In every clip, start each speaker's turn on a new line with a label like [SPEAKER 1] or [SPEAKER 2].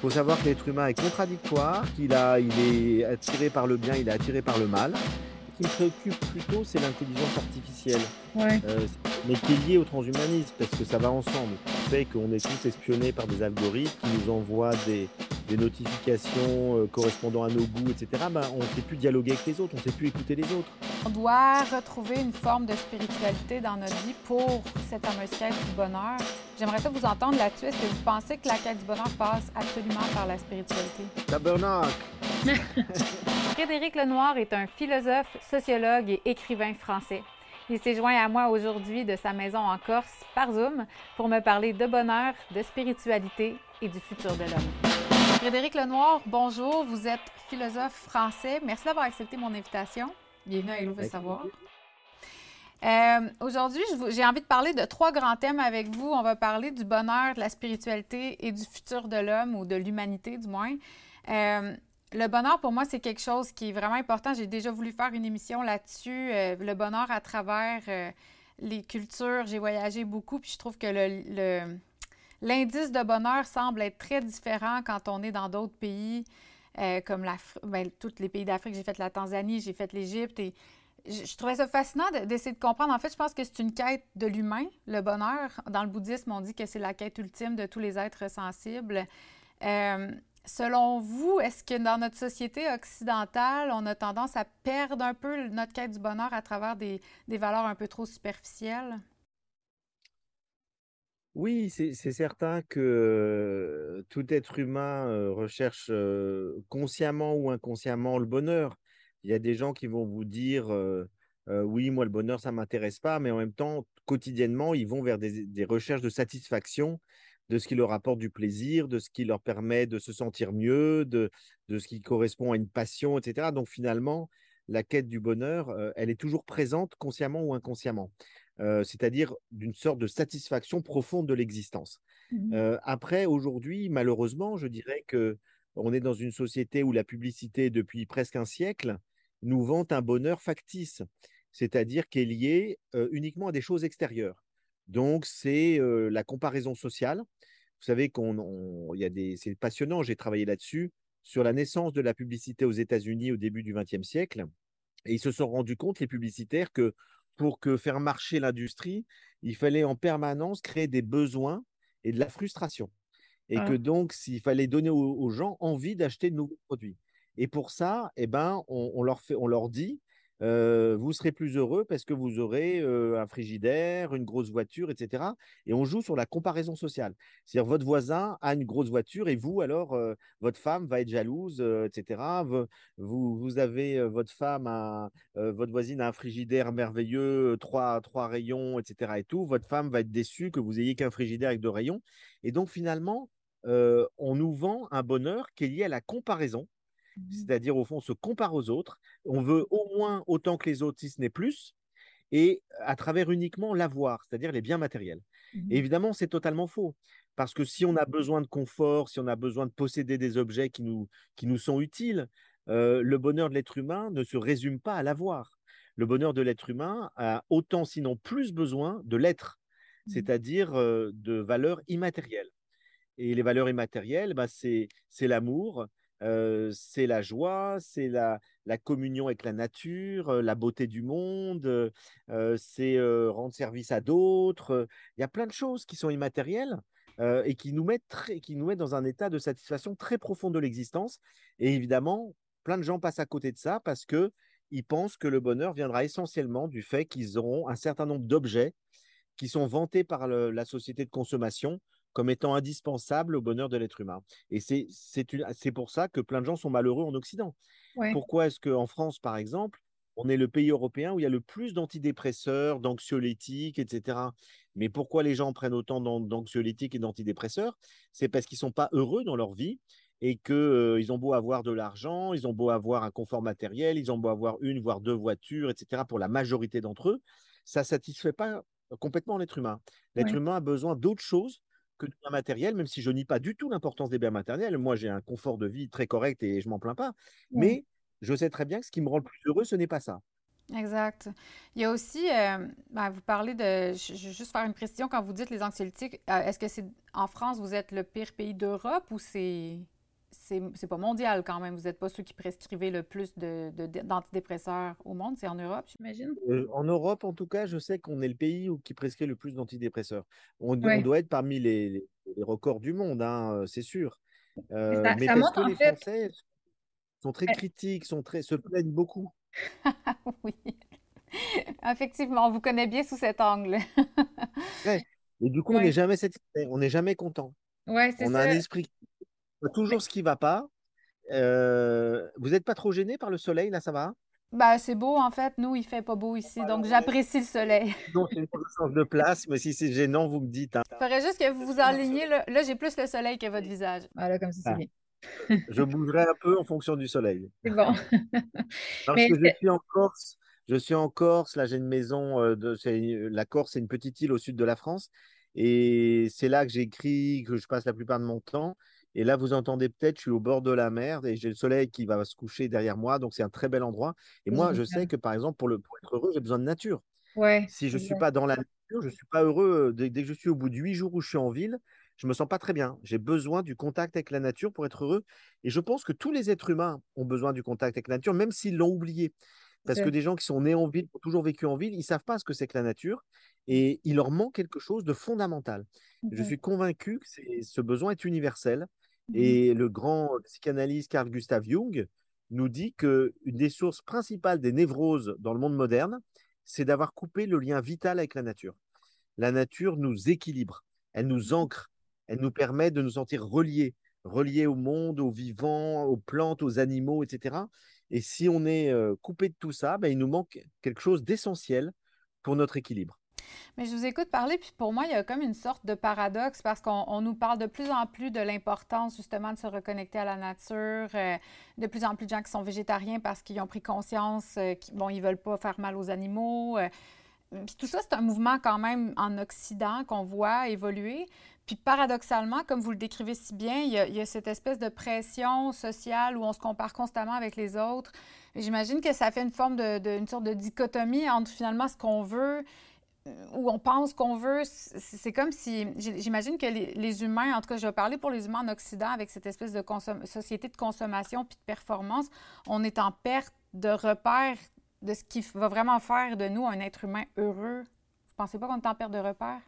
[SPEAKER 1] Il faut savoir que l'être humain est contradictoire, qu'il il est attiré par le bien, il est attiré par le mal. Ce qui me préoccupe plutôt, c'est l'intelligence artificielle,
[SPEAKER 2] Ouais.
[SPEAKER 1] euh, mais qui est liée au transhumanisme, parce que ça va ensemble. Le fait qu'on est tous espionnés par des algorithmes qui nous envoient des, des notifications euh, correspondant à nos goûts, etc. Ben, on ne sait plus dialoguer avec les autres, on ne sait plus écouter les autres.
[SPEAKER 3] On doit retrouver une forme de spiritualité dans notre vie pour cette fameuse quête du bonheur. J'aimerais ça vous entendre là-dessus. Est-ce que vous pensez que la quête du bonheur passe absolument par la spiritualité?
[SPEAKER 1] Tabernacle
[SPEAKER 3] Frédéric Lenoir est un philosophe, sociologue et écrivain français. Il s'est joint à moi aujourd'hui de sa maison en Corse par Zoom pour me parler de bonheur, de spiritualité et du futur de l'homme. Frédéric Lenoir, bonjour. Vous êtes philosophe français. Merci d'avoir accepté mon invitation. Bienvenue à Hello veut savoir. Euh, Aujourd'hui, j'ai envie de parler de trois grands thèmes avec vous. On va parler du bonheur, de la spiritualité et du futur de l'homme ou de l'humanité, du moins. Euh, le bonheur, pour moi, c'est quelque chose qui est vraiment important. J'ai déjà voulu faire une émission là-dessus. euh, le bonheur à travers euh, les cultures. J'ai voyagé beaucoup, puis je trouve que l'indice de bonheur semble être très différent quand on est dans d'autres pays, euh, comme ben, tous les pays d'Afrique. J'ai fait la Tanzanie, j'ai fait l'Égypte et je, trouvais ça fascinant de- d'essayer de comprendre. En fait, je pense que c'est une quête de l'humain, le bonheur. Dans le bouddhisme, on dit que c'est la quête ultime de tous les êtres sensibles. Selon vous, est-ce que dans notre société occidentale, on a tendance à perdre un peu notre quête du bonheur à travers des, valeurs un peu trop superficielles?
[SPEAKER 1] Oui, c'est certain que euh, tout être humain euh, recherche euh, consciemment ou inconsciemment le bonheur. Il y a des gens qui vont vous dire oui, moi le bonheur, ça m'intéresse pas, mais en même temps, quotidiennement, ils vont vers des recherches de satisfaction, de ce qui leur apporte du plaisir, de ce qui leur permet de se sentir mieux, de, de ce qui correspond à une passion, etc. Donc finalement, la quête du bonheur, euh, elle est toujours présente consciemment ou inconsciemment euh, c'est-à-dire d'une sorte de satisfaction profonde de l'existence. Euh, après, aujourd'hui, malheureusement, je dirais que on est dans une société où la publicité, depuis presque un siècle, nous vante un bonheur factice, c'est-à-dire qui est lié uniquement à des choses extérieures. Donc, c'est euh, la comparaison sociale. Vous savez qu'on, y a des, c'est passionnant. J'ai travaillé là-dessus sur la naissance de la publicité aux États-Unis au début du XXe siècle, et ils se sont rendus compte, les publicitaires, que pour que faire marcher l'industrie, il fallait en permanence créer des besoins et de la frustration. Et
[SPEAKER 2] Ah.
[SPEAKER 1] que donc, s'il fallait donner aux, aux gens envie d'acheter de nouveaux produits. Et pour ça, eh ben, on, on leur fait, on leur dit, vous serez plus heureux parce que vous aurez un frigidaire, une grosse voiture, etc. Et on joue sur la comparaison sociale. C'est-à-dire, votre voisin a une grosse voiture et vous, alors, votre femme va être jalouse, etc. Vous, avez votre femme, a- votre voisine a un frigidaire merveilleux, trois, trois rayons, etc. Et tout. Votre femme va être déçue que vous ayez qu'un frigidaire avec deux rayons. Et donc, finalement, on nous vend un bonheur qui est lié à la comparaison. C'est-à-dire, au fond, on se compare aux autres. On veut au moins autant que les autres, si ce n'est plus, et à travers uniquement l'avoir, c'est-à-dire les biens matériels. Et évidemment, c'est totalement faux. Parce que si on a besoin de confort, si on a besoin de posséder des objets qui nous, qui nous sont utiles, euh, le bonheur de l'être humain ne se résume pas à l'avoir. Le bonheur de l'être humain a autant, sinon plus besoin de l'être, c'est-à-dire euh, de valeurs immatérielles. Et les valeurs immatérielles, bah, c'est c'est l'amour, c'est la joie, c'est la, communion avec la nature, la beauté du monde, c'est rendre service à d'autres. Il y a plein de choses qui sont immatérielles et qui nous, mettent qui nous mettent dans un état de satisfaction très profond de l'existence. Et évidemment, plein de gens passent à côté de ça parce que ils pensent que le bonheur viendra essentiellement du fait qu'ils auront un certain nombre d'objets qui sont vantés par la société de consommation comme étant indispensables au bonheur de l'être humain. Et c'est pour ça que plein de gens sont malheureux en Occident.
[SPEAKER 2] Ouais.
[SPEAKER 1] Pourquoi est-ce qu'en France, par exemple, on est le pays européen où il y a le plus d'antidépresseurs, d'anxiolytiques, etc. Mais pourquoi les gens prennent autant d'an- d'anxiolytiques et d'antidépresseurs? C'est parce qu'ils ne sont pas heureux dans leur vie et qu'ils ont beau avoir de l'argent, ils ont beau avoir un confort matériel, ils ont beau avoir une, voire deux voitures, etc. Pour la majorité d'entre eux, ça ne satisfait pas complètement l'être humain. L'être
[SPEAKER 2] Ouais.
[SPEAKER 1] humain a besoin d'autre chose que du bien matériel, même si je nie pas du tout l'importance des biens matériels. Moi, j'ai un confort de vie très correct et je m'en plains pas.
[SPEAKER 2] Ouais.
[SPEAKER 1] Mais je sais très bien que ce qui me rend le plus heureux, ce n'est pas ça.
[SPEAKER 3] Exact. Il y a aussi, euh, ben, vous parlez de, je, je, vais juste faire une précision, quand vous dites les anxiolytiques, euh, est-ce que c'est en France, vous êtes le pire pays d'Europe ou c'est c'est pas mondial quand même. Vous n'êtes pas ceux qui prescrivez le plus d'antidépresseurs de, au monde. C'est en Europe, j'imagine?
[SPEAKER 1] Euh, en Europe, en tout cas, je sais qu'on est le pays où, qui prescrit le plus d'antidépresseurs. On, doit être parmi les, les, records du monde, hein, c'est sûr.
[SPEAKER 2] Euh, mais parce que les Français
[SPEAKER 1] sont très critiques, sont très, se plaignent beaucoup.
[SPEAKER 3] oui. Effectivement, on vous connaît bien sous cet angle.
[SPEAKER 1] Et du coup, on n'est jamais satisfait, on n'est jamais content.
[SPEAKER 2] Ouais,
[SPEAKER 1] on a un esprit toujours ce qui ne va pas. Euh, vous n'êtes pas trop gêné par le soleil, là, ça va?
[SPEAKER 3] Bah, c'est beau, en fait. Nous, il fait pas beau ici, donc j'apprécie le soleil.
[SPEAKER 1] Donc, c'est une change de place, mais si c'est gênant, vous me dites. Hein.
[SPEAKER 3] Il faudrait juste que vous vous aligniez. Là, là j'ai plus le soleil que votre visage.
[SPEAKER 2] Voilà, comme ça, c'est ah.
[SPEAKER 1] bien. je bougerai un peu en fonction du soleil.
[SPEAKER 2] C'est bon.
[SPEAKER 1] Parce que je suis en Corse. Je suis en Corse. Là, j'ai une maison. Euh, de, la Corse, c'est une petite île au sud de la France. Et c'est là que j'écris, que je passe la plupart de mon temps. Et là, vous entendez peut-être, je suis au bord de la mer et j'ai le soleil qui va se coucher derrière moi. Donc, c'est un très bel endroit. Et moi, je sais que, par exemple, pour, le, pour être heureux, j'ai besoin de nature.
[SPEAKER 2] Ouais,
[SPEAKER 1] si je ne suis pas dans la nature, je ne suis pas heureux. Dès, que je suis au bout de huit jours où je suis en ville, je ne me sens pas très bien. J'ai besoin du contact avec la nature pour être heureux. Et je pense que tous les êtres humains ont besoin du contact avec la nature, même s'ils l'ont oublié. Parce que des gens qui sont nés en ville, ont toujours vécu en ville, ils ne savent pas ce que c'est que la nature et il leur manque quelque chose de fondamental. Je suis convaincu que ce besoin est universel Mmh Et le grand psychanalyste Carl Gustav Jung nous dit qu'une des sources principales des névroses dans le monde moderne, c'est d'avoir coupé le lien vital avec la nature. La nature nous équilibre, elle nous mmh ancre, elle nous permet de nous sentir reliés, reliés au monde, aux vivants, aux plantes, aux animaux, etc. Et si on est euh, coupé de tout ça, ben, il nous manque quelque chose d'essentiel pour notre équilibre.
[SPEAKER 3] Mais je vous écoute parler, puis pour moi, il y a comme une sorte de paradoxe parce qu'on nous parle de plus en plus de l'importance justement de se reconnecter à la nature, euh, de plus en plus de gens qui sont végétariens parce qu'ils ont pris conscience euh, qu'ils bon, ils veulent pas faire mal aux animaux. Euh. puis tout ça, c'est un mouvement quand même en Occident qu'on voit évoluer. Puis paradoxalement, comme vous le décrivez si bien, il y, a, cette espèce de pression sociale où on se compare constamment avec les autres. J'imagine que ça fait une forme de, une sorte de dichotomie entre finalement ce qu'on veut où on pense qu'on veut, c'est comme si, j'imagine que les, humains, en tout cas, je vais parler pour les humains en Occident avec cette espèce de société de consommation puis de performance, on est en perte de repères de ce qui va vraiment faire de nous un être humain heureux. Vous pensez pas qu'on est en perte de repères?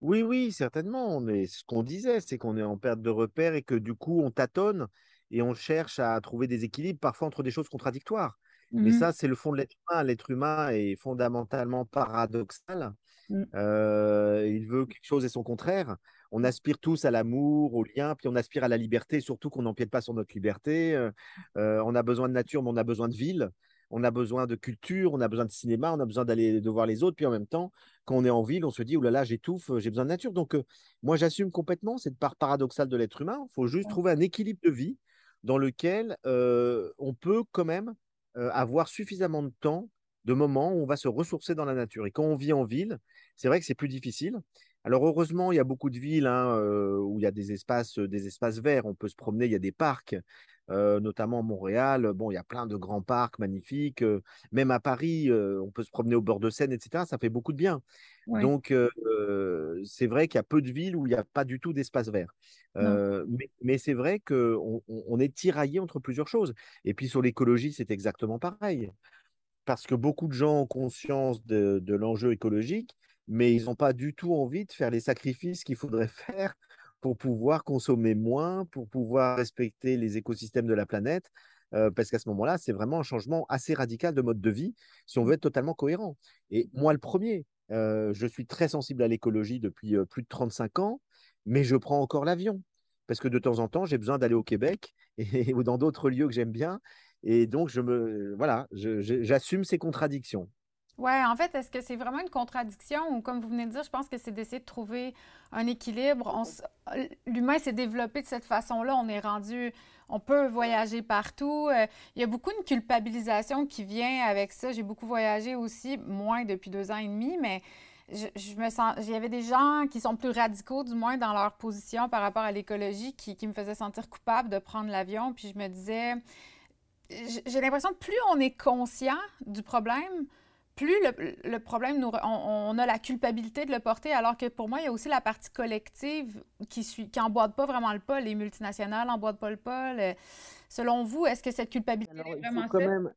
[SPEAKER 1] Oui, oui, certainement. Mais ce qu'on disait, c'est qu'on est en perte de repères et que du coup, on tâtonne et on cherche à trouver des équilibres parfois entre des choses contradictoires. Mais mmh ça, c'est le fond de l'être humain. L'être humain est fondamentalement paradoxal. Mmh. Euh, il veut quelque chose et son contraire. On aspire tous à l'amour, au lien, puis on aspire à la liberté, surtout qu'on n'empiète pas sur notre liberté. Euh, on a besoin de nature, mais on a besoin de ville. On a besoin de culture, on a besoin de cinéma, on a besoin d'aller de voir les autres. Puis en même temps, quand on est en ville, on se dit, oh là là, j'étouffe, j'ai besoin de nature. Donc, moi, j'assume complètement cette part paradoxale de l'être humain. Il faut juste trouver un équilibre de vie dans lequel on peut quand même euh, avoir suffisamment de temps, de moments où on va se ressourcer dans la nature. Et quand on vit en ville, c'est vrai que c'est plus difficile. Alors heureusement, il y a beaucoup de villes hein, où il y a des espaces, des espaces verts. On peut se promener, il y a des parcs, notamment à Montréal. Bon, il y a plein de grands parcs magnifiques. même à Paris, on peut se promener au bord de Seine, etc. Ça fait beaucoup de bien. Donc c'est vrai qu'il y a peu de villes où il n'y a pas du tout d'espace vert. mais, c'est vrai qu'on on est tiraillé entre plusieurs choses. Et puis sur l'écologie, c'est exactement pareil. Parce que beaucoup de gens ont conscience de, de l'enjeu écologique, mais ils n'ont pas du tout envie de faire les sacrifices qu'il faudrait faire pour pouvoir consommer moins, pour pouvoir respecter les écosystèmes de la planète, euh, parce qu'à ce moment-là, c'est vraiment un changement assez radical de mode de vie si on veut être totalement cohérent. Et moi, le premier, euh, je suis très sensible à l'écologie depuis euh, plus de 35 ans, mais je prends encore l'avion, parce que de temps en temps, j'ai besoin d'aller au Québec et, ou dans d'autres lieux que j'aime bien. Et donc, je me, voilà, j'assume ces contradictions.
[SPEAKER 3] Oui, en fait, est-ce que c'est vraiment une contradiction ou comme vous venez de dire, je pense que c'est d'essayer de trouver un équilibre. L'humain s'est développé de cette façon-là. On est rendu, on peut voyager partout. Euh, il y a beaucoup de culpabilisation qui vient avec ça. J'ai beaucoup voyagé aussi, moins depuis deux ans et demi, mais je, il y avait des gens qui sont plus radicaux, du moins dans leur position par rapport à l'écologie, qui, qui me faisaient sentir coupable de prendre l'avion. Puis je me disais, j'ai l'impression que plus on est conscient du problème, plus le, problème, nous, on, a la culpabilité de le porter, alors que pour moi, il y a aussi la partie collective qui suit, qui emboîte pas vraiment le pas. Les multinationales n'emboîtent pas le pas. Selon vous, est-ce que cette culpabilité est vraiment
[SPEAKER 1] quand même...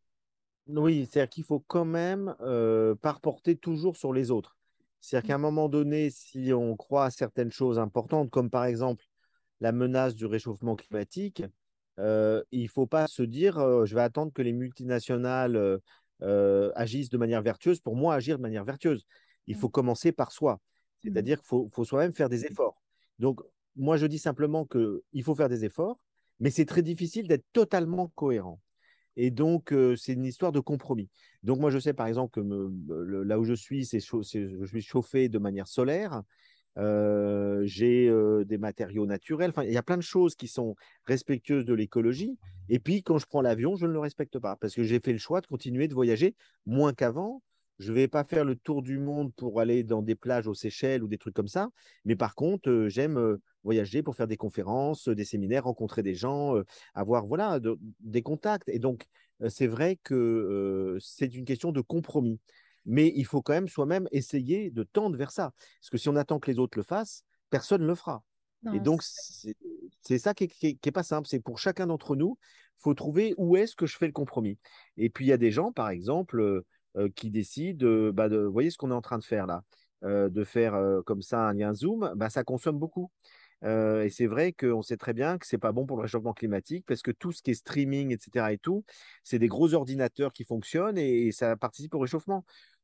[SPEAKER 1] Oui, c'est-à-dire qu'il faut quand même euh, pas reporter toujours sur les autres. C'est-à-dire qu'à un moment donné, si on croit à certaines choses importantes, comme par exemple la menace du réchauffement climatique, euh, il ne faut pas se dire euh, je vais attendre que les multinationales euh, agissent de manière vertueuse pour moi agir de manière vertueuse. Il faut commencer par soi. C'est-à-dire qu'il faut, faut soi-même faire des efforts. Donc, moi, je dis simplement qu'il faut faire des efforts, mais c'est très difficile d'être totalement cohérent. Et donc, c'est une histoire de compromis. Donc, moi, je sais par exemple que là où je suis, c'est je suis chauffé de manière solaire. J'ai des matériaux naturels. Enfin, il y a plein de choses qui sont respectueuses de l'écologie. Et puis, quand je prends l'avion, je ne le respecte pas parce que j'ai fait le choix de continuer de voyager moins qu'avant. Je ne vais pas faire le tour du monde pour aller dans des plages aux Seychelles ou des trucs comme ça. Mais par contre, j'aime voyager pour faire des conférences, des séminaires, rencontrer des gens, avoir voilà, des contacts. Et donc, c'est vrai que c'est une question de compromis mais il faut quand même soi-même essayer de tendre vers ça. Parce que si on attend que les autres le fassent, personne ne le fera. et donc, c'est ça qui n'est pas simple. C'est pour chacun d'entre nous, il faut trouver où est-ce que je fais le compromis. Et puis, il y a des gens, par exemple, euh, euh, qui décident, bah, de, vous voyez ce qu'on est en train de faire là, euh, de faire comme ça un lien Zoom, bah, ça consomme beaucoup. et c'est vrai qu'on sait très bien que c'est pas bon pour le réchauffement climatique parce que tout ce qui est streaming, etc. et tout, c'est des gros ordinateurs qui fonctionnent et ça participe au réchauffement.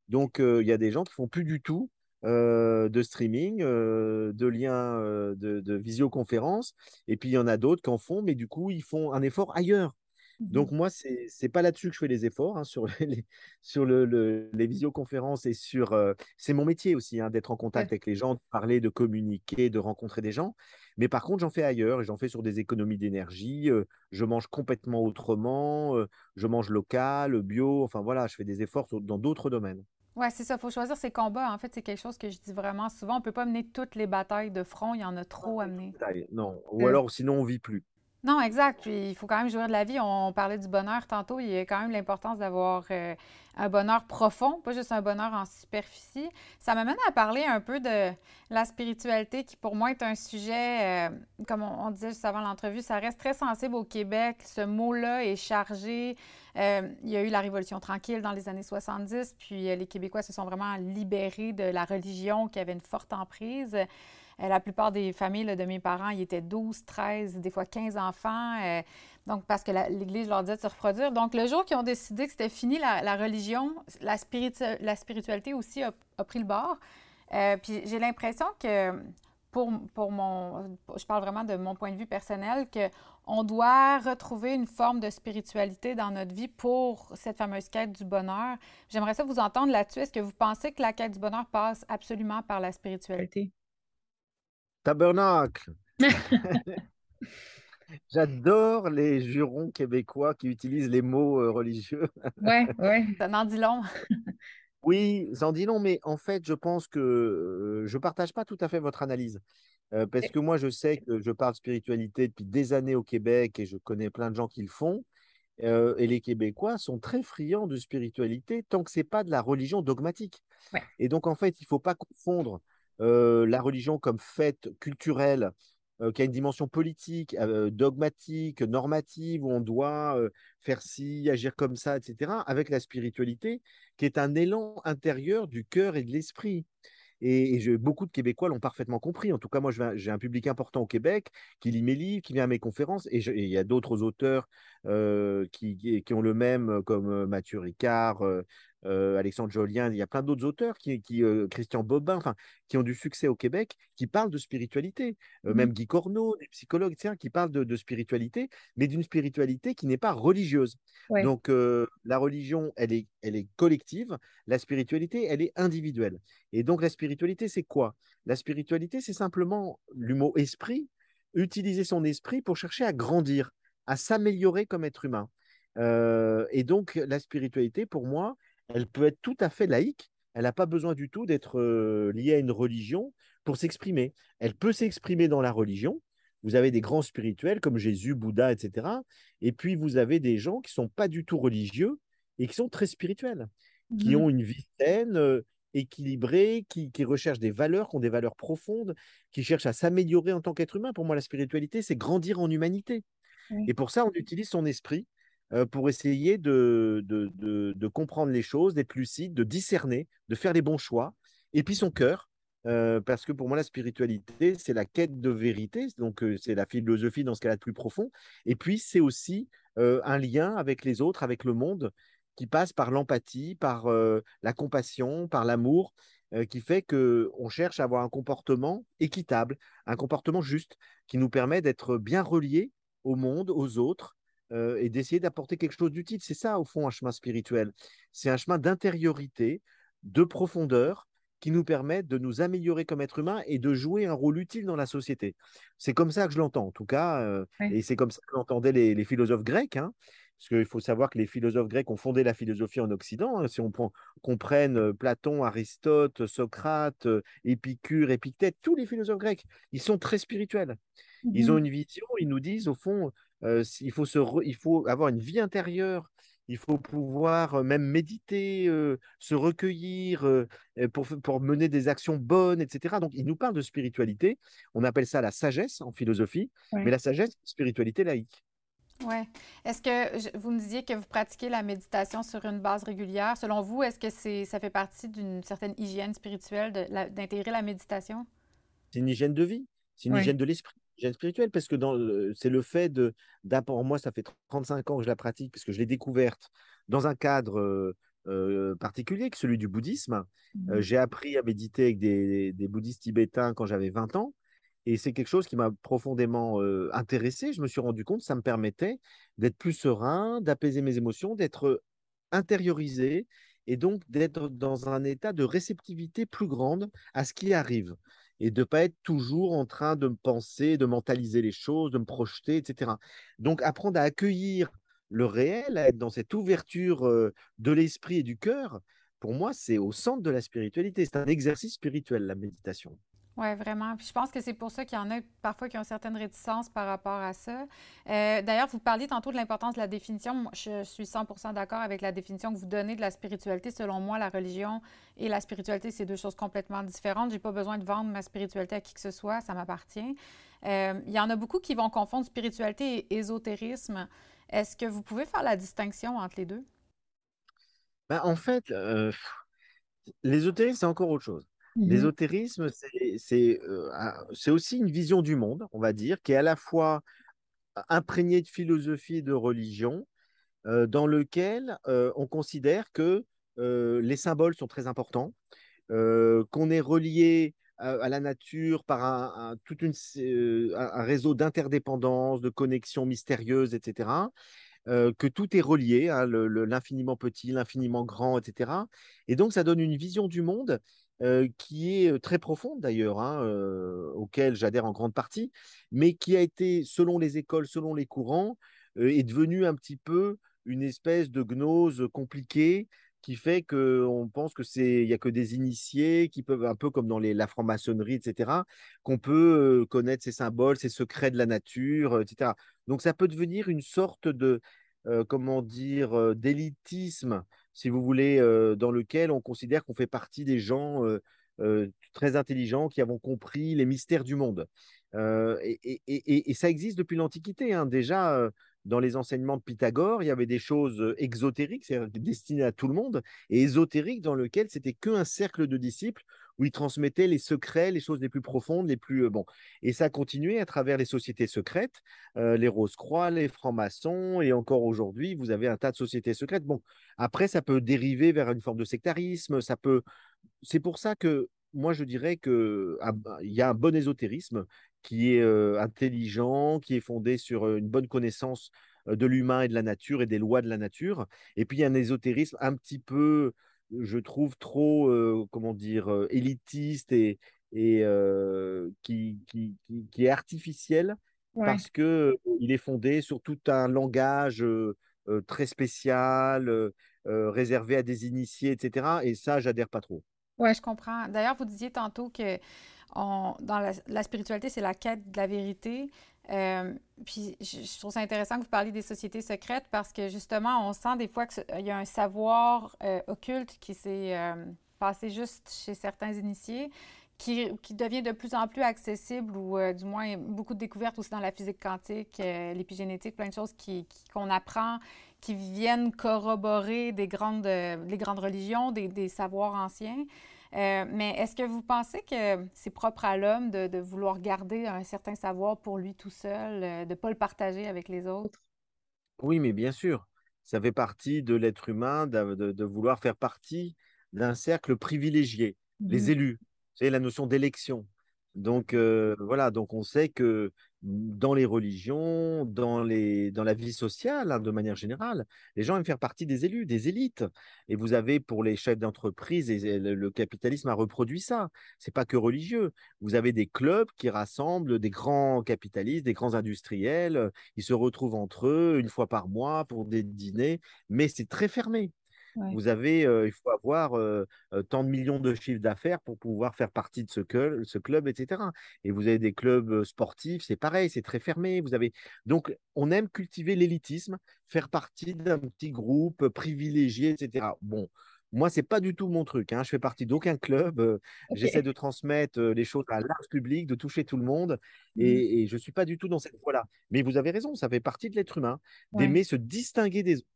[SPEAKER 1] Donc, il y a des gens qui font plus du tout de streaming, de liens de, visioconférence. Et puis, il y en a d'autres qui en font, mais du coup, ils font un effort ailleurs. Mmh Donc, moi, ce n'est pas là-dessus que je fais les efforts, hein, sur, les, sur les visioconférences et sur. c'est mon métier aussi, hein, d'être en contact avec les gens, de parler, de communiquer, de rencontrer des gens. Mais par contre, j'en fais ailleurs et j'en fais sur des économies d'énergie. je mange complètement autrement, je mange local, bio. Enfin, voilà, je fais des efforts dans d'autres domaines.
[SPEAKER 3] Oui, c'est ça. Il faut choisir ses combats. En fait, c'est quelque chose que je dis vraiment souvent. On ne peut pas mener toutes les batailles de front. Il y en a trop à mener.
[SPEAKER 1] Non. Ou euh. alors, sinon, on ne vit plus.
[SPEAKER 3] Non, exact. Puis il faut quand même jouir de la vie. On parlait du bonheur tantôt. Il y a quand même l'importance d'avoir euh, un bonheur profond, pas juste un bonheur en superficie. Ça m'amène à parler un peu de la spiritualité, qui pour moi est un sujet, euh, comme on, disait juste avant l'entrevue, ça reste très sensible au Québec. Ce mot-là est chargé. Euh, il y a eu la Révolution tranquille dans les années 70, puis les Québécois se sont vraiment libérés de la religion qui avait une forte emprise. Euh, la plupart des familles de mes parents, ils étaient 12, 13, des fois 15 enfants. Euh, donc, parce que l'Église leur disait de se reproduire. Donc, le jour qu'ils ont décidé que c'était fini la, religion, la, spiritualité aussi a, pris le bord. Euh, puis j'ai l'impression que, pour, pour mon... Je parle vraiment de mon point de vue personnel, qu'on doit retrouver une forme de spiritualité dans notre vie pour cette fameuse quête du bonheur. J'aimerais ça vous entendre là-dessus. Est-ce que vous pensez que la quête du bonheur passe absolument par la spiritualité?
[SPEAKER 1] Tabernacle. J'adore les jurons québécois qui utilisent les mots euh, religieux.
[SPEAKER 3] ouais, ouais, ça en dit long.
[SPEAKER 1] oui, ça en dit long, mais en fait, je pense que euh, je ne partage pas tout à fait votre analyse. Euh, parce que moi, je sais que je parle spiritualité depuis des années au Québec et je connais plein de gens qui le font. et les Québécois sont très friands de spiritualité tant que ce n'est pas de la religion dogmatique. Et donc, en fait, il ne faut pas confondre euh, la religion comme fait culturel euh, qui a une dimension politique, euh, dogmatique, normative, où on doit faire ci, agir comme ça, etc., avec la spiritualité, qui est un élan intérieur du cœur et de l'esprit. Et, beaucoup de Québécois l'ont parfaitement compris. En tout cas, moi, j'ai un public important au Québec qui lit mes livres, qui vient à mes conférences. Et, il y a d'autres auteurs qui, ont le même, comme Mathieu Ricard, euh, Alexandre Jolien, il y a plein d'autres auteurs, qui, euh, Christian Bobin, enfin, qui ont du succès au Québec, qui parlent de spiritualité. Euh, mmh même Guy Corneau, des psychologues, qui parlent de, spiritualité, mais d'une spiritualité qui n'est pas religieuse. Donc, la religion, elle est, elle est collective, la spiritualité, elle est individuelle. Et donc, la spiritualité, c'est quoi? La spiritualité, c'est simplement le mot esprit, utiliser son esprit pour chercher à grandir, à s'améliorer comme être humain. et donc, la spiritualité, pour moi, elle peut être tout à fait laïque. Elle n'a pas besoin du tout d'être euh, liée à une religion pour s'exprimer. Elle peut s'exprimer dans la religion, vous avez des grands spirituels comme Jésus, Bouddha, etc. Et puis vous avez des gens qui sont pas du tout religieux et qui sont très spirituels, qui mmh ont une vie saine, équilibrée, qui, qui, recherchent des valeurs, qui ont des valeurs profondes, qui cherchent à s'améliorer en tant qu'être humain. Pour moi, la spiritualité, c'est grandir en humanité. Et pour ça, on utilise son esprit pour essayer de, de, de, comprendre les choses, d'être lucide, de discerner, de faire les bons choix. Et puis son cœur, parce que pour moi, la spiritualité, c'est la quête de vérité, donc c'est la philosophie dans ce cas-là de plus profond. Et puis, c'est aussi un lien avec les autres, avec le monde, qui passe par l'empathie, par la compassion, par l'amour, qui fait qu'on cherche à avoir un comportement équitable, un comportement juste, qui nous permet d'être bien reliés au monde, aux autres, et d'essayer d'apporter quelque chose d'utile. C'est ça, au fond, un chemin spirituel. C'est un chemin d'intériorité, de profondeur, qui nous permettent de nous améliorer comme être humain et de jouer un rôle utile dans la société. C'est comme ça que je l'entends, en tout cas, euh, et c'est comme ça que l'entendaient les, philosophes grecs. Hein, parce qu'il faut savoir que les philosophes grecs ont fondé la philosophie en Occident. Hein. si on prend, qu'on prenne euh, Platon, Aristote, Socrate, euh, Épicure, Épictète, tous les philosophes grecs, ils sont très spirituels. Ils ont mmh une vision, ils nous disent, au fond, il, faut se il faut avoir une vie intérieure il faut pouvoir même méditer, se recueillir pour, pour, mener des actions bonnes, etc. Donc, il nous parle de spiritualité. On appelle ça la sagesse en philosophie, mais la sagesse, spiritualité laïque.
[SPEAKER 3] Oui. Est-ce que vous me disiez que vous pratiquez la méditation sur une base régulière? Selon vous, est-ce que c'est, ça fait partie d'une certaine hygiène spirituelle d'intégrer la méditation?
[SPEAKER 1] C'est une hygiène de vie, c'est une hygiène de l'esprit hygiène spirituelle parce que c'est le fait de, pour moi, ça fait 35 ans que je la pratique parce que je l'ai découverte dans un cadre particulier, que celui du bouddhisme. Mmh j'ai appris à méditer avec des, bouddhistes tibétains quand j'avais 20 ans. Et c'est quelque chose qui m'a profondément intéressé. Je me suis rendu compte que ça me permettait d'être plus serein, d'apaiser mes émotions, d'être intériorisé et donc d'être dans un état de réceptivité plus grande à ce qui arrive et de ne pas être toujours en train de me penser, de mentaliser les choses, de me projeter, etc. Donc apprendre à accueillir le réel, à être dans cette ouverture de l'esprit et du cœur, pour moi, c'est au centre de la spiritualité. C'est un exercice spirituel, la méditation.
[SPEAKER 3] Oui, vraiment. Puis je pense que c'est pour ça qu'il y en a parfois qui ont certaines réticences par rapport à ça. Euh, d'ailleurs, vous parliez tantôt de l'importance de la définition. Je suis 100% d'accord avec la définition que vous donnez de la spiritualité. Selon moi, la religion et la spiritualité, c'est deux choses complètement différentes. Je n'ai pas besoin de vendre ma spiritualité à qui que ce soit, ça m'appartient. Euh, il y en a beaucoup qui vont confondre spiritualité et ésotérisme. Est-ce que vous pouvez faire la distinction entre les deux?
[SPEAKER 1] Ben, en fait, euh, l'ésotérisme, c'est encore autre chose. Mmh L'ésotérisme, c'est aussi une vision du monde, on va dire, qui est à la fois imprégnée de philosophie et de religion, dans lequel on considère que les symboles sont très importants, qu'on est relié à, la nature par un, un réseau d'interdépendance, de connexions mystérieuses, etc. que tout est relié, hein, l'infiniment petit, l'infiniment grand, etc. Et donc, ça donne une vision du monde qui est très profonde d'ailleurs, hein, auquel j'adhère en grande partie, mais qui a été, selon les écoles, selon les courants, est devenue un petit peu une espèce de gnose compliquée qui fait qu'on pense que c'est il y a que des initiés qui peuvent un peu comme dans les, la franc-maçonnerie etc qu'on peut connaître ces symboles ces secrets de la nature etc donc ça peut devenir une sorte de comment dire d'élitisme si vous voulez, euh, dans lequel on considère qu'on fait partie des gens euh, euh, très intelligents qui avons compris les mystères du monde. Et, ça existe depuis l'Antiquité. Hein. Déjà, dans les enseignements de Pythagore, il y avait des choses exotériques, c'est-à-dire destinées à tout le monde, et ésotériques dans lequel c'était qu'un cercle de disciples où il transmettait les secrets, les choses les plus profondes, les plus euh, bon. Et ça a continué à travers les sociétés secrètes, euh, les Rose-Croix, les francs-maçons, et encore aujourd'hui, vous avez un tas de sociétés secrètes. Bon, après, ça peut dériver vers une forme de sectarisme. Ça peut. C'est pour ça que moi, je dirais que ah, bah, il y a un bon ésotérisme qui est euh, intelligent, qui est fondé sur une bonne connaissance de l'humain et de la nature et des lois de la nature. Et puis il y a un ésotérisme un petit peu je trouve, trop, euh, comment dire, euh, élitiste et, et euh, qui, qui, qui, est artificiel parce qu'il il est fondé sur tout un langage très spécial, réservé à des initiés, etc. Et ça, j'adhère pas trop.
[SPEAKER 3] Oui, je comprends. D'ailleurs, vous disiez tantôt que dans la, spiritualité, c'est la quête de la vérité. Euh, puis je, trouve ça intéressant que vous parliez des sociétés secrètes parce que justement, on sent des fois qu'il y a un savoir euh, occulte qui s'est passé juste chez certains initiés qui, devient de plus en plus accessible, ou euh, du moins beaucoup de découvertes aussi dans la physique quantique, euh, l'épigénétique, plein de choses qu'on qui, qu'on apprend, qui viennent corroborer des grandes, les grandes religions, des, des savoirs anciens. Euh, mais est-ce que vous pensez que c'est propre à l'homme de, de, vouloir garder un certain savoir pour lui tout seul, de ne pas le partager avec les autres?
[SPEAKER 1] Oui, mais bien sûr. Ça fait partie de l'être humain de, de, vouloir faire partie d'un cercle privilégié, les mmh élus c'est la notion d'élection. Donc euh, voilà, donc on sait que dans les religions, dans, les, dans la vie sociale, hein, de manière générale, les gens aiment faire partie des élus, des élites. Et vous avez pour les chefs d'entreprise, et le capitalisme a reproduit ça. C'est pas que religieux. Vous avez des clubs qui rassemblent des grands capitalistes, des grands industriels. Ils se retrouvent entre eux une fois par mois pour des dîners, mais c'est très fermé. Vous avez, il faut avoir tant de millions de chiffres d'affaires pour pouvoir faire partie de ce, club, ce club, etc. Et vous avez des clubs sportifs, c'est pareil, c'est très fermé. Vous avez donc on aime cultiver l'élitisme, faire partie d'un petit groupe privilégié, etc. Bon, moi, c'est pas du tout mon truc. Hein. Je fais partie d'aucun club. J'essaie de transmettre les choses à large public, de toucher tout le monde. Mmh et, je ne suis pas du tout dans cette voie-là. Mais vous avez raison, ça fait partie de l'être humain d'aimer se distinguer des autres.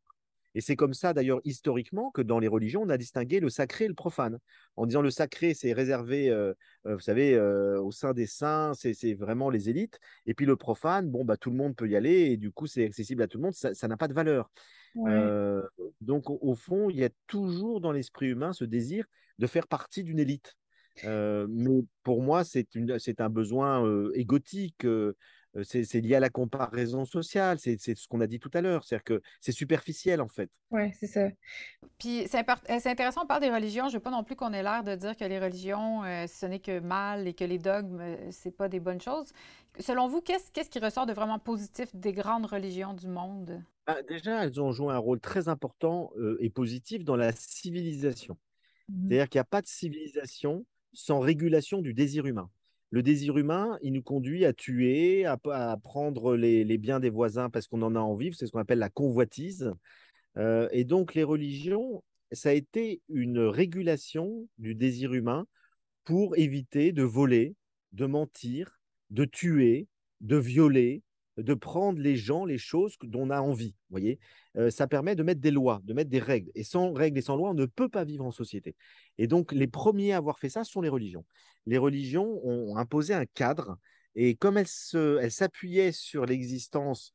[SPEAKER 1] Et c'est comme ça, d'ailleurs, historiquement, que dans les religions, on a distingué le sacré et le profane. En disant le sacré, c'est réservé, euh, euh, vous savez, euh, au sein des saints, c'est vraiment les élites. Et puis le profane, bon, bah, tout le monde peut y aller, et du coup, c'est accessible à tout le monde, ça n'a pas de valeur. donc, au, fond, il y a toujours dans l'esprit humain ce désir de faire partie d'une élite. mais pour moi, c'est un besoin égotique, c'est lié à la comparaison sociale, c'est ce qu'on a dit tout à l'heure, c'est-à-dire que c'est superficiel en fait.
[SPEAKER 3] Oui, c'est ça. Puis c'est intéressant, on parle des religions, je veux pas non plus qu'on ait l'air de dire que les religions, ce n'est que mal et que les dogmes, c'est pas des bonnes choses. Selon vous, qu'est-ce qui ressort de vraiment positif des grandes religions du monde?
[SPEAKER 1] Bah, déjà, elles ont joué un rôle très important et positif dans la civilisation. Mmh c'est-à-dire qu'il n'y a pas de civilisation sans régulation du désir humain le désir humain, il nous conduit à tuer, à, prendre les, biens des voisins parce qu'on en a envie. C'est ce qu'on appelle la convoitise. Et donc, les religions, ça a été une régulation du désir humain pour éviter de voler, de mentir, de tuer, de violer, de prendre les gens, les choses dont on a envie. voyez? Ça permet de mettre des lois, de mettre des règles. Et sans règles et sans lois, on ne peut pas vivre en société. Et donc, les premiers à avoir fait ça sont les religions. Les religions ont imposé un cadre. Et comme elles s'appuyaient sur l'existence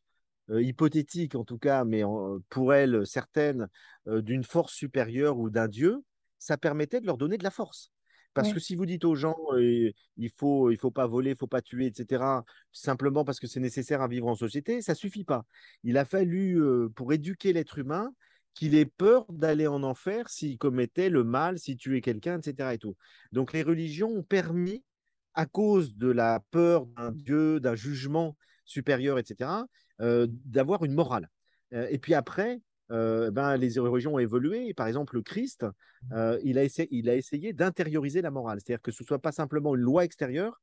[SPEAKER 1] hypothétique, en tout cas, mais pour elles certaines, euh, d'une force supérieure ou d'un dieu, ça permettait de leur donner de la force. Parce que si vous dites aux gens, il faut, il faut pas voler, il faut pas tuer, etc., simplement parce que c'est nécessaire à vivre en société, ça suffit pas. Il a fallu, pour éduquer l'être humain, qu'il ait peur d'aller en enfer s'il commettait le mal, s'il tuait quelqu'un, etc. Et tout. Donc les religions ont permis, à cause de la peur d'un Dieu, d'un jugement supérieur, etc., d'avoir une morale. et puis après, euh, ben, les religions ont évolué. Par exemple, le Christ, euh, il, a essayé, il a essayé d'intérioriser la morale, c'est-à-dire que ce ne soit pas simplement une loi extérieure.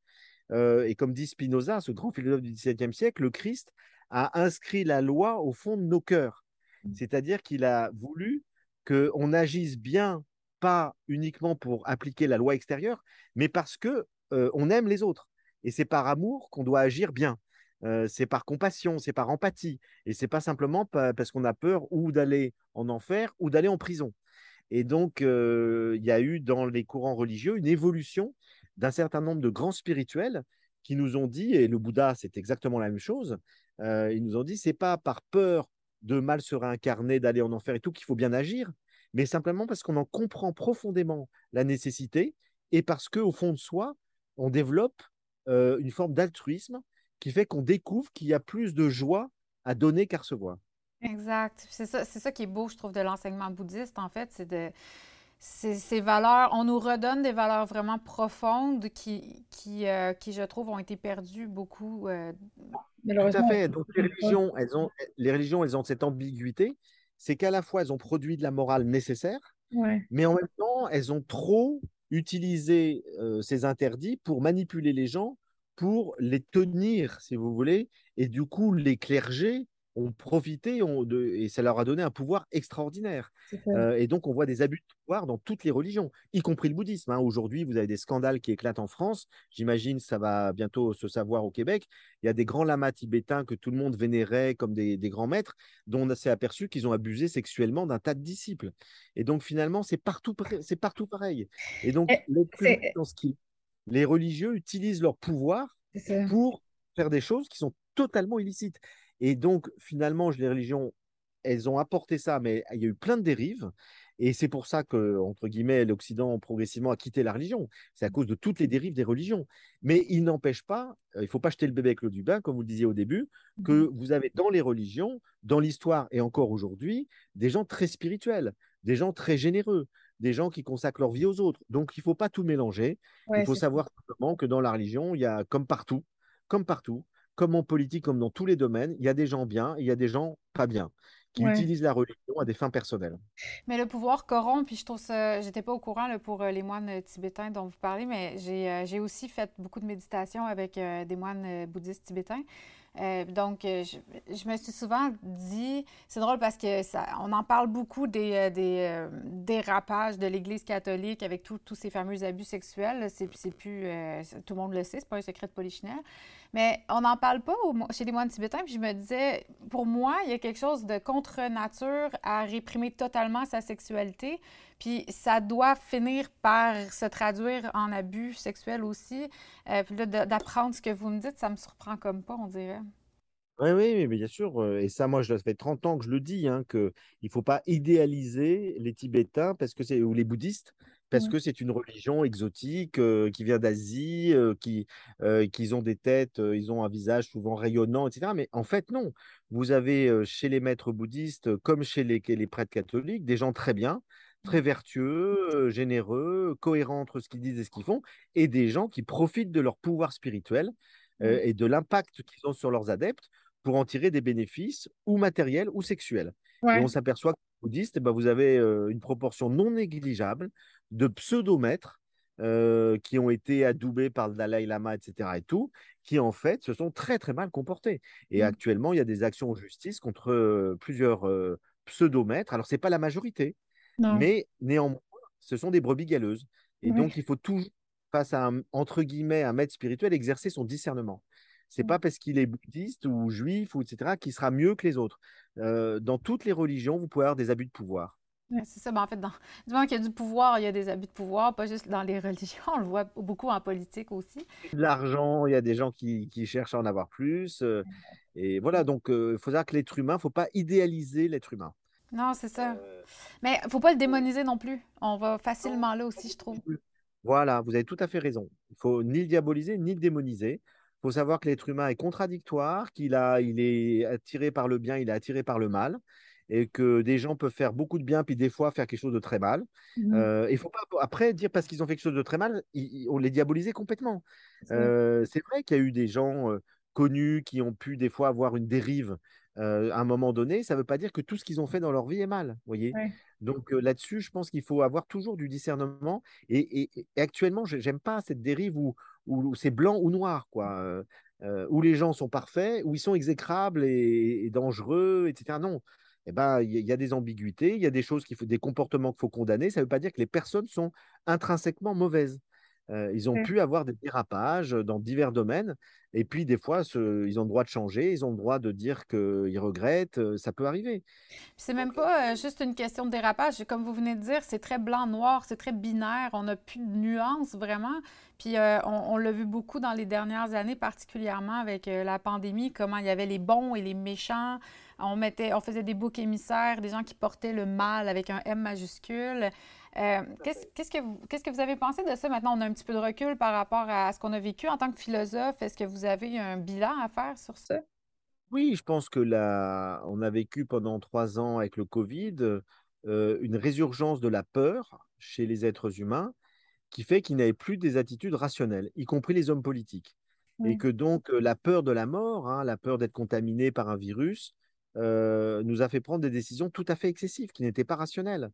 [SPEAKER 1] Euh, et comme dit Spinoza, ce grand philosophe du XVIIe siècle, le Christ a inscrit la loi au fond de nos cœurs. Mmh. C'est-à-dire qu'il a voulu qu'on agisse bien, pas uniquement pour appliquer la loi extérieure, mais parce que on aime les autres. Et c'est par amour qu'on doit agir bien. C'est par compassion, c'est par empathie. Et c'est pas simplement parce qu'on a peur ou d'aller en enfer ou d'aller en prison. Et donc, il y a eu dans les courants religieux une évolution d'un certain nombre de grands spirituels qui nous ont dit, et le Bouddha, c'est exactement la même chose, ils nous ont dit, c'est pas par peur de mal se réincarner, d'aller en enfer et tout qu'il faut bien agir, mais simplement parce qu'on en comprend profondément la nécessité et parce qu'au fond de soi, on développe une forme d'altruisme qui fait qu'on découvre qu'il y a plus de joie à donner qu'à recevoir.
[SPEAKER 3] Exact. C'est ça, c'est ça qui est beau, je trouve, de l'enseignement bouddhiste, en fait, c'est de ces, valeurs, on nous redonne des valeurs vraiment profondes qui, qui, euh, qui je trouve, ont été perdues beaucoup. Euh,
[SPEAKER 1] Tout à fait. Donc, les religions, elles ont, les religions, elles ont cette ambiguïté, c'est qu'à la fois, elles ont produit de la morale nécessaire, mais en même temps, elles ont trop utiliser ces interdits pour manipuler les gens, pour les tenir, si vous voulez, et du coup, les clergés ont profité de, et ça leur a donné un pouvoir extraordinaire. Euh, et donc, on voit des abus de pouvoir dans toutes les religions, y compris le bouddhisme. Hein. Aujourd'hui, vous avez des scandales qui éclatent en France. J'imagine ça va bientôt se savoir au Québec. Il y a des grands lamas tibétains que tout le monde vénérait comme des, grands maîtres, dont on s'est aperçu qu'ils ont abusé sexuellement d'un tas de disciples. Et donc, finalement, c'est partout, c'est partout pareil. Et donc, les religieux utilisent leur pouvoir pour faire des choses qui sont totalement illicites. Et donc, finalement, les religions, elles ont apporté ça, mais il y a eu plein de dérives. Et c'est pour ça que, entre guillemets, l'Occident progressivement a quitté la religion. C'est à cause de toutes les dérives des religions. Mais il n'empêche pas, euh, il ne faut pas jeter le bébé avec l'eau du bain, comme vous le disiez au début, que mmh vous avez dans les religions, dans l'histoire et encore aujourd'hui, des gens très spirituels, des gens très généreux, des gens qui consacrent leur vie aux autres. Donc, il ne faut pas tout mélanger. il faut savoir simplement que dans la religion, il y a, comme partout, comme partout, comme en politique, comme dans tous les domaines, il y a des gens bien et il y a des gens pas bien qui utilisent la religion à des fins personnelles.
[SPEAKER 3] Mais le pouvoir corrompt, puis je trouve ça, j'étais pas au courant pour euh, les moines euh, tibétains dont vous parlez, mais j'ai euh, aussi fait beaucoup de méditation avec des moines bouddhistes tibétains. Donc, je, me suis souvent dit, c'est drôle parce que ça, on en parle beaucoup des, des dérapages de l'Église catholique avec tous ces fameux abus sexuels. C'est plus, tout le monde le sait, c'est pas un secret de polichinelle. Mais on n'en parle pas chez les moines tibétains. Puis je me disais, pour moi, il y a quelque chose de contre-nature à réprimer totalement sa sexualité. Puis ça doit finir par se traduire en abus sexuel aussi. Euh, puis là, d'apprendre ce que vous me dites, ça me surprend comme pas, on dirait.
[SPEAKER 1] Oui, oui, mais bien sûr. Euh, et ça, moi, je, ça fait 30 ans que je le dis, hein, qu'il ne faut pas idéaliser les Tibétains parce que c'est, ou les bouddhistes parce que c'est une religion exotique euh, qui vient d'Asie, euh, qui euh, qu'ils ont des têtes, ils ont un visage souvent rayonnant, etc. Mais en fait, non. Vous avez chez les maîtres bouddhistes, comme chez les, les prêtres catholiques, des gens très bien, très vertueux, généreux, cohérents entre ce qu'ils disent et ce qu'ils font, et des gens qui profitent de leur pouvoir spirituel et de l'impact qu'ils ont sur leurs adeptes pour en tirer des bénéfices ou matériels ou sexuels. Et on s'aperçoit que les bouddhistes, eh ben, vous avez une proportion non négligeable de pseudomètres euh, qui ont été adoubés par le Dalai Lama, etc. et tout, qui en fait se sont très très mal comportés. Et mmh. actuellement, il y a des actions en justice contre euh, plusieurs euh, pseudomètres. Alors, ce n'est pas la majorité, mais néanmoins, ce sont des brebis galeuses. Et donc, il faut toujours, face à un, entre guillemets, un maître spirituel, exercer son discernement. C'est n'est pas parce qu'il est bouddhiste ou juif ou etc. qu'il sera mieux que les autres. dans toutes les religions, vous pouvez avoir des abus de pouvoir
[SPEAKER 3] c'est ça. Ben, en fait, dans, du moment qu'il y a du pouvoir, il y a des abus de pouvoir, pas juste dans les religions, on le voit beaucoup en politique aussi.
[SPEAKER 1] L'argent, il y a des gens qui, cherchent à en avoir plus. Euh, et voilà, donc euh, il faut savoir que l'être humain, il ne faut pas idéaliser l'être humain.
[SPEAKER 3] Non, c'est ça. Euh, Mais il ne faut pas le démoniser non plus. On va facilement là aussi, je trouve.
[SPEAKER 1] Voilà, vous avez tout à fait raison. Il ne faut ni le diaboliser, ni le démoniser. Il faut savoir que l'être humain est contradictoire, qu'il a, il est attiré par le bien, il est attiré par le mal et que des gens peuvent faire beaucoup de bien, puis des fois faire quelque chose de très mal. Mmh euh, il ne faut pas après dire parce qu'ils ont fait quelque chose de très mal, on les diaboliser complètement. Euh, c'est vrai qu'il y a eu des gens euh, connus qui ont pu des fois avoir une dérive à un moment donné. Ça ne veut pas dire que tout ce qu'ils ont fait dans leur vie est mal, voyez? Donc là-dessus, je pense qu'il faut avoir toujours du discernement. Et, actuellement, je n'aime pas cette dérive où, où, c'est blanc ou noir, quoi. où les gens sont parfaits, où ils sont exécrables et, et dangereux, etc. Non, eh ben, il y, a des ambiguïtés, il y a des choses qu'il faut, des comportements qu'il faut condamner. Ça ne veut pas dire que les personnes sont intrinsèquement mauvaises. Euh, ils ont pu avoir des dérapages dans divers domaines, et puis des fois, ils ont le droit de changer, ils ont le droit de dire qu'ils regrettent, ça peut arriver.
[SPEAKER 3] C'est même pas euh, juste une question de dérapage, comme vous venez de dire, c'est très blanc-noir, c'est très binaire, on n'a plus de nuances vraiment. Puis on, l'a vu beaucoup dans les dernières années, particulièrement avec la pandémie, comment il y avait les bons et les méchants. On, mettait, on faisait des boucs émissaires, des gens qui portaient le mal avec un M majuscule. Euh, qu'est-ce, que vous, qu'est-ce que vous avez pensé de ça? Maintenant, on a un petit peu de recul par rapport à ce qu'on a vécu en tant que philosophe. Est-ce que vous avez un bilan à faire sur ça?
[SPEAKER 1] Oui, je pense que là, on a vécu pendant trois ans avec le Covid euh, une résurgence de la peur chez les êtres humains qui fait qu'ils n'avaient plus des attitudes rationnelles, y compris les hommes politiques. Et que donc la peur de la mort, hein, la peur d'être contaminé par un virus, euh, nous a fait prendre des décisions tout à fait excessives, qui n'étaient pas rationnelles.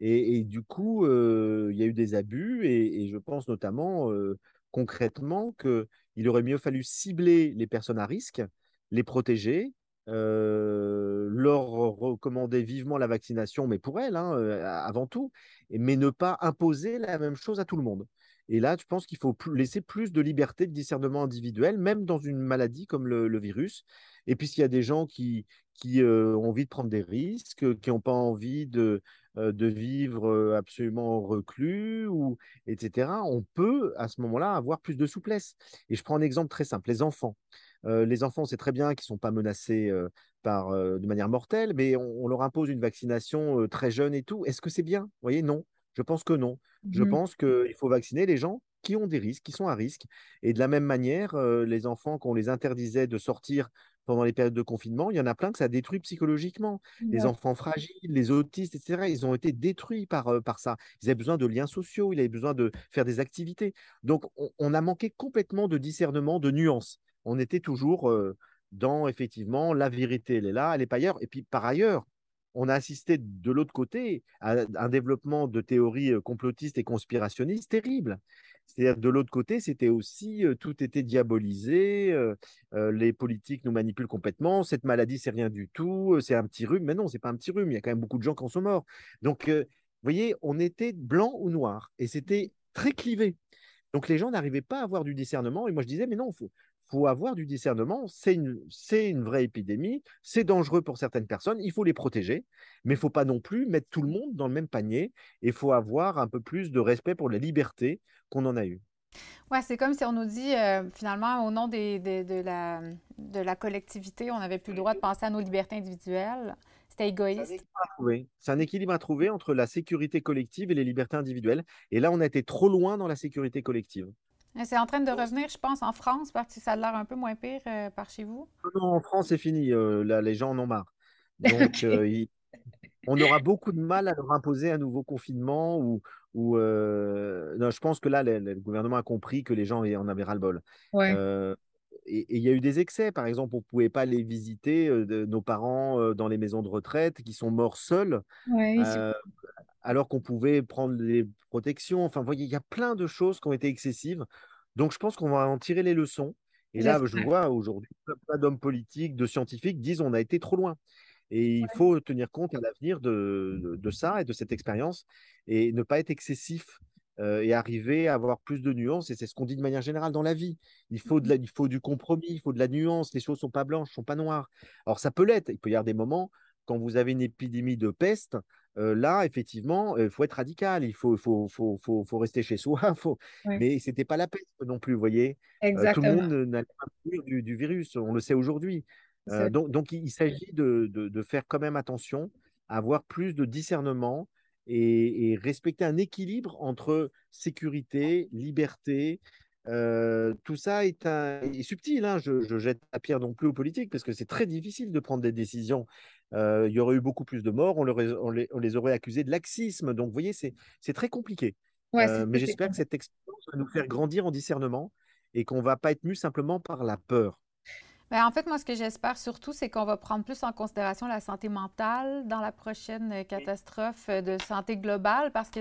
[SPEAKER 1] Et, du coup, il y a eu des abus et, je pense notamment concrètement qu'il aurait mieux fallu cibler les personnes à risque, les protéger, leur recommander vivement la vaccination, mais pour elles, hein, avant tout, mais ne pas imposer la même chose à tout le monde. Et là, je pense qu'il faut laisser plus de liberté de discernement individuel, même dans une maladie comme le, virus. Et puis, s'il y a des gens qui, qui ont envie de prendre des risques, qui n'ont pas envie de, de vivre absolument reclus, ou, etc., on peut à ce moment-là avoir plus de souplesse. Et je prends un exemple très simple, les enfants. les enfants, c'est très bien qu'ils ne sont pas menacés par, de manière mortelle, mais on, on, leur impose une vaccination très jeune et tout. Est-ce que c'est bien? Vous voyez, non. Je pense que non. Je mmh pense qu'il faut vacciner les gens qui ont des risques, qui sont à risque. Et de la même manière, les enfants, qu'on les interdisait de sortir pendant les périodes de confinement, il y en a plein que ça détruit psychologiquement. Les enfants fragiles, les autistes, etc., ils ont été détruits par, par ça. Ils avaient besoin de liens sociaux, ils avaient besoin de faire des activités. Donc, on, a manqué complètement de discernement, de nuances. On était toujours dans, effectivement, la vérité, elle est là, elle n'est pas ailleurs. Et puis, par ailleurs, on a assisté de l'autre côté à un développement de théories complotistes et conspirationnistes terribles. C'est-à-dire de l'autre côté, c'était aussi tout était diabolisé, les politiques nous manipulent complètement, cette maladie c'est rien du tout, c'est un petit rhume, mais non, c'est pas un petit rhume, il y a quand même beaucoup de gens qui en sont morts. Donc, vous voyez, on était blanc ou noir et c'était très clivé. Donc les gens n'arrivaient pas à avoir du discernement et moi je disais mais non, faut, faut avoir du discernement. C'est une, une vraie épidémie, c'est dangereux pour certaines personnes, il faut les protéger, mais il ne faut pas non plus mettre tout le monde dans le même panier et il faut avoir un peu plus de respect pour la liberté qu'on en a eu.
[SPEAKER 3] Ouais, c'est comme si on nous dit euh, finalement au nom des, de, la, de la collectivité, on n'avait plus le droit de penser à nos libertés individuelles. C'était égoïste.
[SPEAKER 1] C'est un équilibre à trouver entre la sécurité collective et les libertés individuelles. Et là, on a été trop loin dans la sécurité collective.
[SPEAKER 3] C'est en train de revenir, je pense, en France, parce que ça a l'air un peu moins pire euh, par chez vous.
[SPEAKER 1] Non, en France, c'est fini. Euh, là, les gens en ont marre. Donc, euh, on aura beaucoup de mal à leur imposer un nouveau confinement ou, ou non, je pense que là, le, gouvernement a compris que les gens en avaient ras-le-bol. et il y a eu des excès. Par exemple, on ne pouvait pas aller visiter nos parents dans les maisons de retraite qui sont morts seuls. Alors qu'on pouvait prendre des protections. Enfin, vous voyez, il y a plein de choses qui ont été excessives. Donc, je pense qu'on va en tirer les leçons. Et là, je vois aujourd'hui, pas d'hommes politiques, de scientifiques disent on a été trop loin. Et il faut tenir compte à l'avenir de, de, ça et de cette expérience et ne pas être excessif euh, et arriver à avoir plus de nuances. Et c'est ce qu'on dit de manière générale dans la vie. Il faut, de il faut du compromis, il faut de la nuance. Les choses ne sont pas blanches, ne sont pas noires. Alors, ça peut l'être. Il peut y avoir des moments, quand vous avez une épidémie de peste, euh, là, effectivement, il faut être radical, il faut, faut, faut, faut, rester chez soi. Faut... Mais ce n'était pas la peste non plus, vous voyez? Euh, tout le monde n'allait pas mourir du, virus, on le sait aujourd'hui. Donc, donc, il, s'agit de, de, faire quand même attention, avoir plus de discernement et, respecter un équilibre entre sécurité, liberté. tout ça est, un, est subtil. Hein. Je, je, jette la pierre non plus aux politiques parce que c'est très difficile de prendre des décisions il y aurait eu beaucoup plus de morts, on, les, aurait accusés de laxisme. Donc, vous voyez, c'est très compliqué. mais j'espère que cette expérience va nous faire grandir en discernement et qu'on ne va pas être mu simplement par la peur.
[SPEAKER 3] Ben, en fait, moi, ce que j'espère surtout, c'est qu'on va prendre plus en considération la santé mentale dans la prochaine euh, catastrophe euh, de santé globale, parce que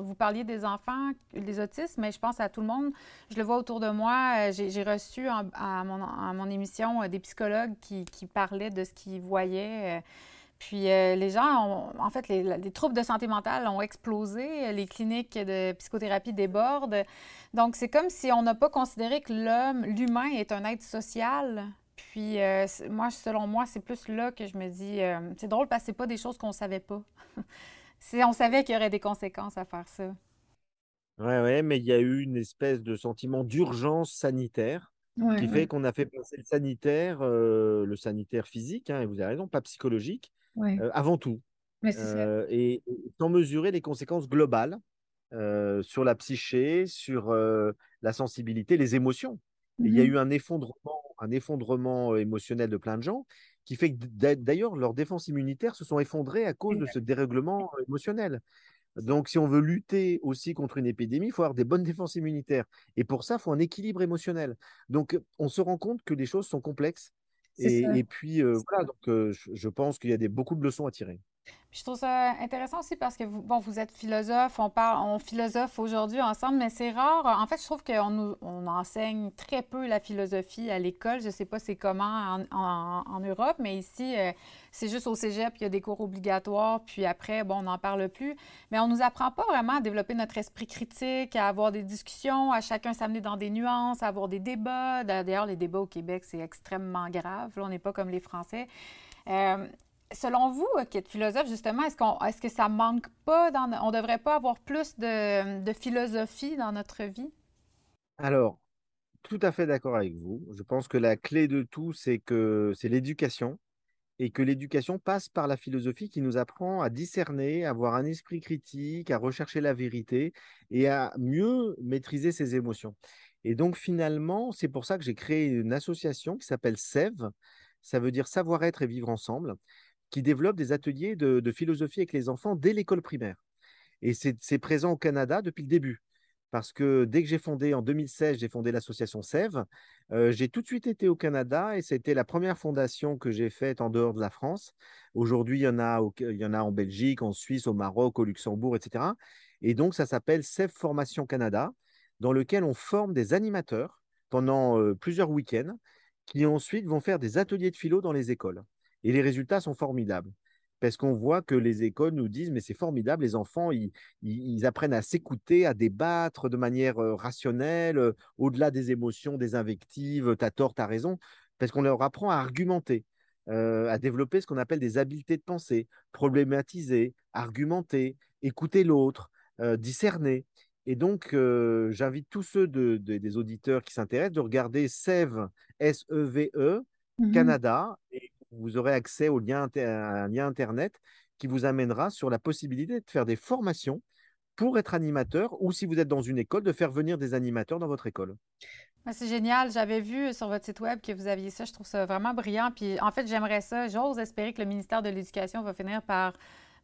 [SPEAKER 3] vous parliez des enfants, des autistes, mais je pense à tout le monde. Je le vois autour de moi. Euh, j'ai reçu à, mon, émission des psychologues qui, parlaient de ce qu'ils voyaient. Puis les gens, ont, en fait, les, les, troubles de santé mentale ont explosé, les cliniques de psychothérapie débordent. Donc, c'est comme si on n'a pas considéré que l'homme, l'humain, est un être social. Puis, euh, moi, selon moi, c'est plus là que je me dis, euh, c'est drôle parce que c'est pas des choses qu'on savait pas. on savait qu'il y aurait des conséquences à faire ça.
[SPEAKER 1] Oui, ouais, mais il y a eu une espèce de sentiment d'urgence sanitaire qui fait qu'on a fait passer le sanitaire, euh, le sanitaire physique, hein, et vous avez raison, pas psychologique, avant tout. et, sans mesurer les conséquences globales sur la psyché, sur la sensibilité, les émotions. Il y a mmh eu un effondrement un effondrement émotionnel de plein de gens qui fait que d'ailleurs leurs défenses immunitaires se sont effondrées à cause de ce dérèglement émotionnel. Donc, si on veut lutter aussi contre une épidémie, il faut avoir des bonnes défenses immunitaires. Et pour ça, il faut un équilibre émotionnel. Donc, on se rend compte que les choses sont complexes. Et, puis, voilà, donc, je pense qu'il y a des, beaucoup de leçons à tirer.
[SPEAKER 3] Je trouve ça intéressant aussi parce que vous, bon, vous êtes philosophe, on parle, on philosophe aujourd'hui ensemble, mais c'est rare. En fait, je trouve qu'on on enseigne très peu la philosophie à l'école. Je ne sais pas c'est comment en, Europe, mais ici, euh, c'est juste au cégep, il y a des cours obligatoires, puis après, bon, on n'en parle plus. Mais on ne nous apprend pas vraiment à développer notre esprit critique, à avoir des discussions, à chacun s'amener dans des nuances, à avoir des débats. D'ailleurs, les débats au Québec, c'est extrêmement grave. Là, on n'est pas comme les Français. Euh, selon vous, qui êtes philosophe, justement, est-ce, qu'on, est-ce que ça manque pas, on ne devrait pas avoir plus de, philosophie dans notre vie?
[SPEAKER 1] Alors, tout à fait d'accord avec vous. Je pense que la clé de tout, c'est que c'est l'éducation et que l'éducation passe par la philosophie qui nous apprend à discerner, à avoir un esprit critique, à rechercher la vérité et à mieux maîtriser ses émotions. Et donc finalement, c'est pour ça que j'ai créé une association qui s'appelle SEV, ça veut dire savoir-être et vivre ensemble, qui développe des ateliers de, philosophie avec les enfants dès l'école primaire. Et c'est présent au Canada depuis le début. Parce que dès que j'ai fondé, en 2016, j'ai fondé l'association SEV, euh, j'ai tout de suite été au Canada et c'était la première fondation que j'ai faite en dehors de la France. Aujourd'hui, il, y en a en Belgique, en Suisse, au Maroc, au Luxembourg, etc. Et donc, ça s'appelle SEV Formation Canada, dans lequel on forme des animateurs pendant euh, plusieurs week-ends qui ensuite vont faire des ateliers de philo dans les écoles. Et les résultats sont formidables. Parce qu'on voit que les écoles nous disent, mais c'est formidable, les enfants, ils, apprennent à s'écouter, à débattre de manière euh, rationnelle, euh, au-delà des émotions, des invectives, t'as tort, t'as raison, parce qu'on leur apprend à argumenter, euh, à développer ce qu'on appelle des habiletés de pensée, problématiser, argumenter, écouter l'autre, discerner. Et donc, j'invite tous ceux des auditeurs qui s'intéressent de regarder SEVE, S-E-V-E, mmh Canada, et vous aurez accès au lien, à un lien Internet qui vous amènera sur la possibilité de faire des formations pour être animateur ou si vous êtes dans une école, de faire venir des animateurs dans votre école.
[SPEAKER 3] C'est génial. J'avais vu sur votre site web que vous aviez ça. Je trouve ça vraiment brillant. Puis en fait, j'aimerais ça. J'ose espérer que le ministère de l'Éducation va finir par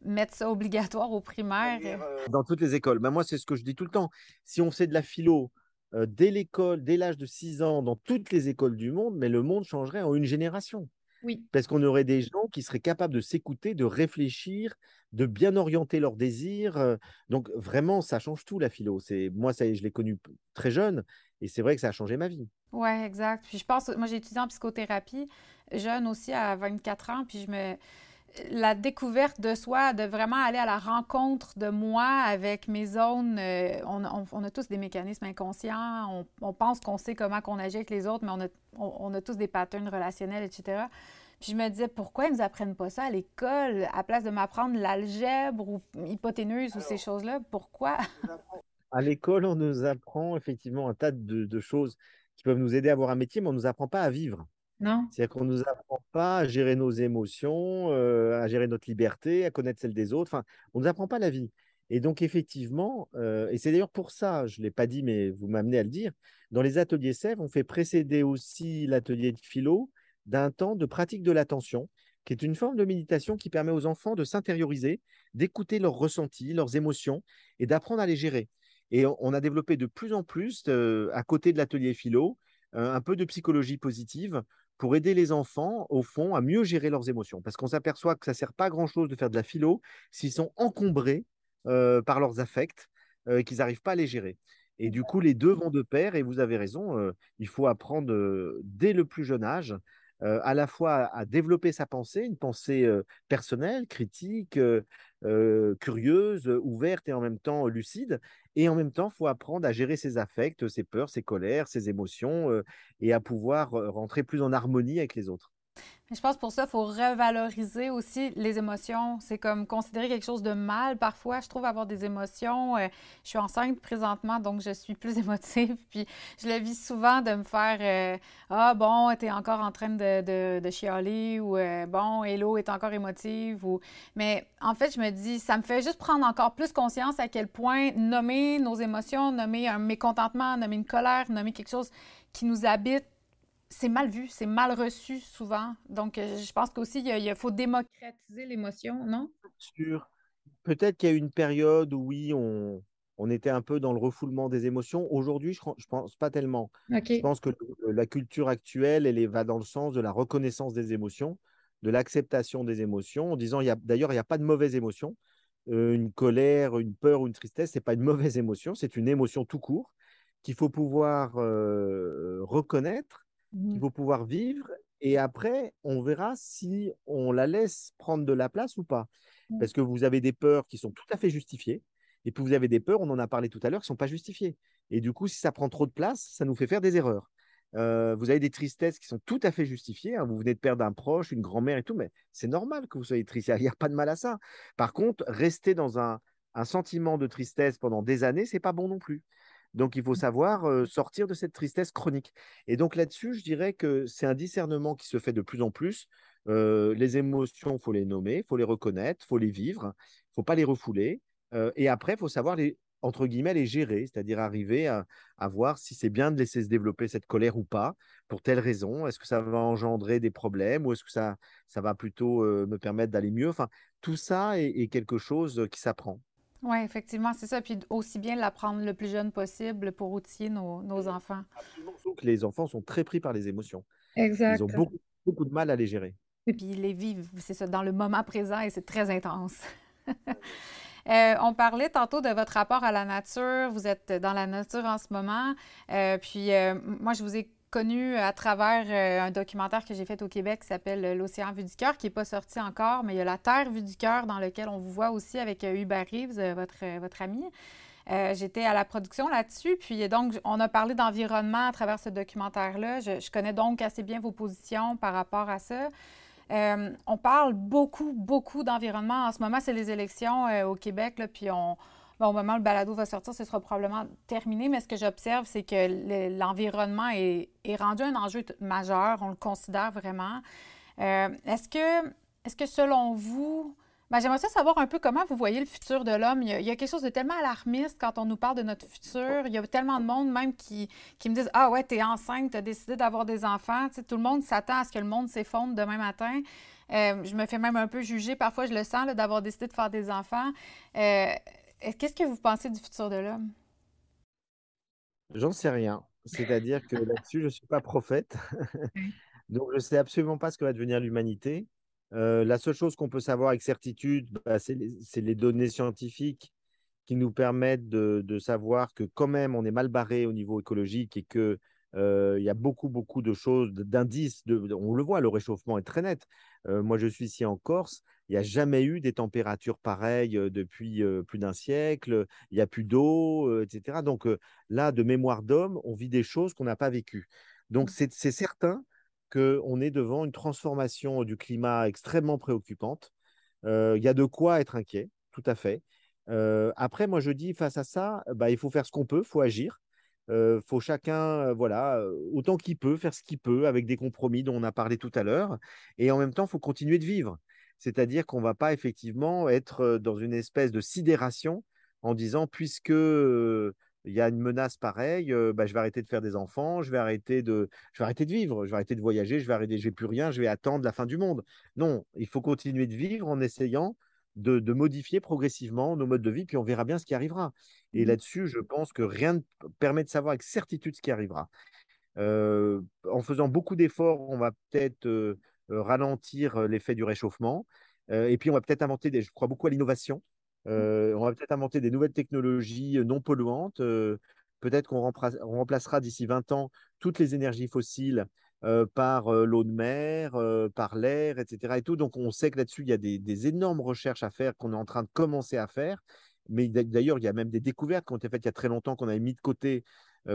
[SPEAKER 3] mettre ça obligatoire aux primaires.
[SPEAKER 1] Euh, dans toutes les écoles. Ben, moi, c'est ce que je dis tout le temps. Si on fait de la philo euh, dès l'école, dès l'âge de 6 ans, dans toutes les écoles du monde, mais le monde changerait en une génération.
[SPEAKER 3] Oui.
[SPEAKER 1] Parce qu'on aurait des gens qui seraient capables de s'écouter, de réfléchir, de bien orienter leurs désirs. Euh, donc vraiment, ça change tout la philo. C'est moi, ça, je l'ai connu très jeune et c'est vrai que ça a changé ma vie.
[SPEAKER 3] Oui, exact. Puis je pense, moi j'ai étudié en psychothérapie jeune aussi à 24 ans, puis je me la découverte de soi, de vraiment aller à la rencontre de moi avec mes zones. Euh, on, a tous des mécanismes inconscients. On, pense qu'on sait comment qu'on agit avec les autres, mais on a, on, a, tous des patterns relationnels, etc. Puis je me disais, pourquoi ils ne nous apprennent pas ça à l'école, à place de m'apprendre l'algèbre ou hypoténuse ou ces choses-là? Pourquoi?
[SPEAKER 1] à l'école, on nous apprend effectivement un tas de, de, choses qui peuvent nous aider à avoir un métier, mais on ne nous apprend pas à vivre.
[SPEAKER 3] Non.
[SPEAKER 1] C'est-à-dire qu'on ne nous apprend pas à gérer nos émotions, euh, à gérer notre liberté, à connaître celle des autres. Enfin, on ne nous apprend pas la vie. Et donc, effectivement, euh, et c'est d'ailleurs pour ça, je ne l'ai pas dit, mais vous m'amenez à le dire, dans les ateliers sèvres, on fait précéder aussi l'atelier de philo d'un temps de pratique de l'attention, qui est une forme de méditation qui permet aux enfants de s'intérioriser, d'écouter leurs ressentis, leurs émotions et d'apprendre à les gérer. Et on, a développé de plus en plus, euh, à côté de l'atelier philo, un peu de psychologie positive pour aider les enfants, au fond, à mieux gérer leurs émotions. Parce qu'on s'aperçoit que ça ne sert pas à grand-chose de faire de la philo s'ils sont encombrés euh, par leurs affects, euh, qu'ils n'arrivent pas à les gérer. Et du coup, les deux vont de pair, et vous avez raison, euh, il faut apprendre dès le plus jeune âge euh, à la fois à, développer sa pensée, une pensée euh, personnelle, critique, euh, curieuse, ouverte et en même temps lucide. Et en même temps, faut apprendre à gérer ses affects, ses peurs, ses colères, ses émotions et à pouvoir rentrer plus en harmonie avec les autres.
[SPEAKER 3] Je pense pour ça, il faut revaloriser aussi les émotions. C'est comme considérer quelque chose de mal parfois. Je trouve avoir des émotions. Euh, je suis enceinte présentement, donc je suis plus émotive. Puis je le vis souvent de me faire euh, Ah bon, t'es encore en train de, de, chialer ou euh, bon, Hello est encore émotive. Mais en fait, je me dis, ça me fait juste prendre encore plus conscience à quel point nommer nos émotions, nommer un mécontentement, nommer une colère, nommer quelque chose qui nous habite c'est mal vu, c'est mal reçu souvent. Donc, euh, je pense qu'aussi, il, faut démocratiser l'émotion, non?
[SPEAKER 1] Sûr. Peut-être qu'il y a une période où, oui, on, on était un peu dans le refoulement des émotions. Aujourd'hui, je ne pense pas tellement. Je pense que la culture actuelle, elle va dans le sens de la reconnaissance des émotions. de l'acceptation des émotions, en disant, d'ailleurs, il n'y a pas de mauvaise émotion. Euh, une colère, une peur ou une tristesse, ce n'est pas une mauvaise émotion, c'est une émotion tout court qu'il faut pouvoir euh, reconnaître, qu'il mmh faut pouvoir vivre. Et après, on verra si on la laisse prendre de la place ou pas. Mmh. Parce que vous avez des peurs qui sont tout à fait justifiées. Et puis vous avez des peurs, on en a parlé tout à l'heure, qui ne sont pas justifiées. Et du coup, si ça prend trop de place, ça nous fait faire des erreurs. Euh, vous avez des tristesses qui sont tout à fait justifiées. Hein. Vous venez de perdre un proche, une grand-mère et tout, mais c'est normal que vous soyez triste. Il n'y a, pas de mal à ça. Par contre, rester dans un, sentiment de tristesse pendant des années, c'est pas bon non plus. Donc, il faut mmh. savoir sortir de cette tristesse chronique. Et donc là-dessus, je dirais que c'est un discernement qui se fait de plus en plus. Euh, les émotions, il faut les nommer, il faut les reconnaître, il faut les vivre, il ne faut pas les refouler. et après, il faut savoir les, entre guillemets, les gérer, c'est-à-dire arriver à, voir si c'est bien de laisser se développer cette colère ou pas, pour telle raison. Est-ce que ça va engendrer des problèmes ou est-ce que ça, ça va plutôt euh, me permettre d'aller mieux? Enfin, tout ça est, quelque chose qui s'apprend.
[SPEAKER 3] Oui, effectivement, c'est ça. Puis aussi bien l'apprendre le plus jeune possible pour outiller nos, nos enfants.
[SPEAKER 1] Absolument, que les enfants sont très pris par les émotions.
[SPEAKER 3] Exact.
[SPEAKER 1] Ils ont beaucoup, beaucoup de mal à les gérer.
[SPEAKER 3] Et puis ils les vivent, c'est ça, dans le moment présent et c'est très intense. Euh, on parlait tantôt de votre rapport à la nature. Vous êtes dans la nature en ce moment. Euh, puis euh, moi, je vous ai connu à travers un documentaire que j'ai fait au Québec qui s'appelle L'océan vu du cœur, qui n'est pas sorti encore, mais il y a La Terre vue du cœur dans lequel on vous voit aussi avec Hubert Reeves, votre, votre ami. J'étais à la production là-dessus, puis donc on a parlé d'environnement à travers ce documentaire-là. je, connais donc assez bien vos positions par rapport à ça. Euh, on parle beaucoup, beaucoup d'environnement. En ce moment, c'est les élections euh, au Québec, puis on, au moment où le balado va sortir, ce sera probablement terminé, mais ce que j'observe, c'est que l'environnement est, rendu un enjeu majeur, on le considère vraiment. Euh, est-ce que, est-ce que selon vous, ben, j'aimerais savoir un peu comment vous voyez le futur de l'homme. Il, y a quelque chose de tellement alarmiste quand on nous parle de notre futur. Il y a tellement de monde même qui, qui me disent Ah ouais, t'es enceinte, t'as décidé d'avoir des enfants. tout le monde s'attend à ce que le monde s'effondre demain matin. Euh, je me fais même un peu juger. Parfois, je le sens d'avoir décidé de faire des enfants. Euh, qu'est-ce que vous pensez du futur de l'homme?
[SPEAKER 1] J'en sais rien. C'est-à-dire que là-dessus, je ne suis pas prophète. Donc, je ne sais absolument pas ce que va devenir l'humanité. Euh, la seule chose qu'on peut savoir avec certitude, bah, c'est les, données scientifiques qui nous permettent de, savoir que quand même on est mal barré au niveau écologique et qu'il euh, y a beaucoup, beaucoup de choses, d'indices. on le voit, le réchauffement est très net. Euh, moi, je suis ici en Corse. Il n'y a jamais eu des températures pareilles depuis plus d'un siècle. Il n'y a plus d'eau, etc. Donc là, de mémoire d'homme, on vit des choses qu'on n'a pas vécues. Donc mmh. c'est certain qu'on est devant une transformation du climat extrêmement préoccupante. Euh, il y a de quoi être inquiet, tout à fait. Euh, après, moi, je dis, face à ça, bah, il faut faire ce qu'on peut, il faut agir. Il euh, faut chacun, voilà, autant qu'il peut, faire ce qu'il peut avec des compromis dont on a parlé tout à l'heure. Et en même temps, il faut continuer de vivre. C'est-à-dire qu'on ne va pas effectivement être dans une espèce de sidération en disant, puisque il y a une menace pareille, bah, je vais arrêter de faire des enfants, je vais arrêter de, je vais arrêter de vivre, je vais arrêter de voyager, je vais arrêter, je vais plus rien, je vais attendre la fin du monde. Non, il faut continuer de vivre en essayant de, modifier progressivement nos modes de vie, puis on verra bien ce qui arrivera. Et mmh là-dessus, je pense que rien ne permet de savoir avec certitude ce qui arrivera. en faisant beaucoup d'efforts, on va peut-être ralentir l'effet du réchauffement. et puis, on va peut-être inventer des. Je crois beaucoup à l'innovation. Euh, on va peut-être inventer des nouvelles technologies euh, non polluantes. Euh, peut-être qu'on remplacera d'ici 20 ans toutes les énergies fossiles par l'eau de mer, par l'air, etc. Et tout. Donc, on sait que là-dessus, il y a des, énormes recherches à faire qu'on est en train de commencer à faire. Mais d'ailleurs, il y a même des découvertes qui ont été faites il y a très longtemps qu'on avait mis de côté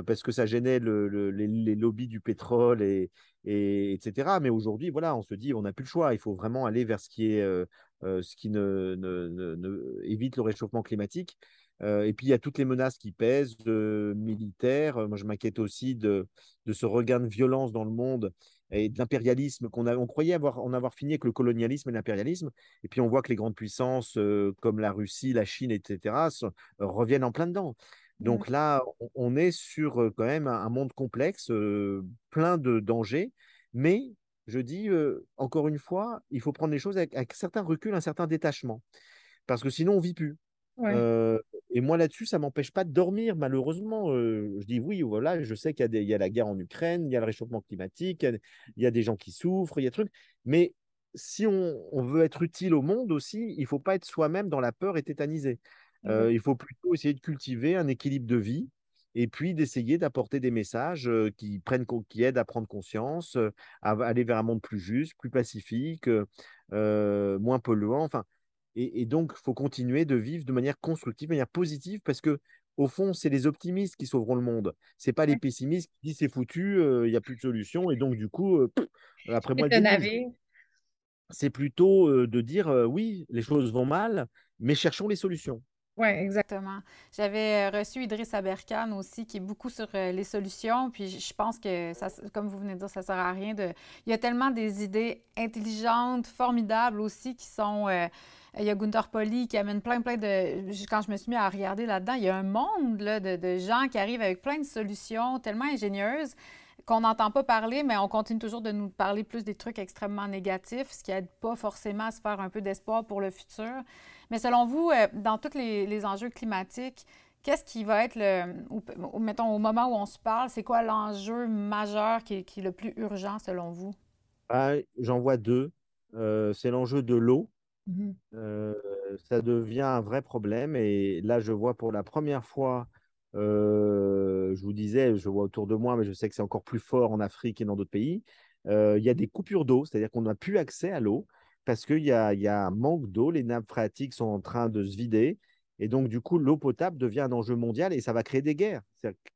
[SPEAKER 1] parce que ça gênait les, lobbies du pétrole, et, etc. Mais aujourd'hui, voilà, on se dit, on n'a plus le choix. Il faut vraiment aller vers ce qui euh, ne, évite le réchauffement climatique. Euh, et puis, il y a toutes les menaces qui pèsent, euh, militaires. Moi, je m'inquiète aussi de, ce regain de violence dans le monde et de l'impérialisme qu'on on croyait avoir, en avoir fini avec le colonialisme et l'impérialisme. Et puis, on voit que les grandes puissances comme la Russie, la Chine, etc., reviennent en plein dedans. Donc là, on est sur quand même un monde complexe, plein de dangers, mais je dis, encore une fois, il faut prendre les choses avec, un certain recul, un certain détachement. Parce que sinon, on ne vit plus. et moi, là-dessus, ça ne m'empêche pas de dormir, malheureusement. je dis oui, voilà, je sais qu'il y, a la guerre en Ukraine, il y a le réchauffement climatique, il y, a des gens qui souffrent, il y a des trucs. Mais si on, veut être utile au monde aussi, il ne faut pas être soi-même dans la peur et tétanisé. Il faut plutôt essayer de cultiver un équilibre de vie et puis d'essayer d'apporter des messages qui, prennent, qui aident à prendre conscience, à aller vers un monde plus juste, plus pacifique, moins polluant. Enfin, et, donc, il faut continuer de vivre de manière constructive, de manière positive, parce que au fond, c'est les optimistes qui sauveront le monde. C'est pas les pessimistes qui disent c'est foutu, il n'y a plus de solution, et donc du coup, après moi, c'est plutôt de dire oui, les choses vont mal, mais cherchons les solutions.
[SPEAKER 3] Oui, exactement. J'avais reçu Idriss Aberkan aussi, qui est beaucoup sur les solutions. Puis je pense que, comme vous venez de dire, ça ne sert à rien de. Il y a tellement des idées intelligentes, formidables aussi, qui sont. il y a Gunther Poli qui amène plein, plein de. Quand je me suis mis à regarder là-dedans, il y a un monde là, de, de, gens qui arrivent avec plein de solutions tellement ingénieuses qu'on n'entend pas parler, mais on continue toujours de nous parler plus des trucs extrêmement négatifs, ce qui n'aide pas forcément à se faire un peu d'espoir pour le futur. Mais selon vous, euh, dans tous les, enjeux climatiques, qu'est-ce qui va être le. mettons, au moment où on se parle, c'est quoi l'enjeu majeur qui est, le plus urgent selon vous?
[SPEAKER 1] Ah, j'en vois deux. Euh, c'est l'enjeu de l'eau. Mm-hmm. Euh, ça devient un vrai problème. Et là, je vois pour la première fois je vous disais, je vois autour de moi, mais je sais que c'est encore plus fort en Afrique et dans d'autres pays. il y a des coupures d'eau, c'est-à-dire qu'on n'a plus accès à l'eau parce qu'il y a, y a un manque d'eau, les nappes phréatiques sont en train de se vider. Et donc, du coup, l'eau potable devient un enjeu mondial et ça va créer des guerres.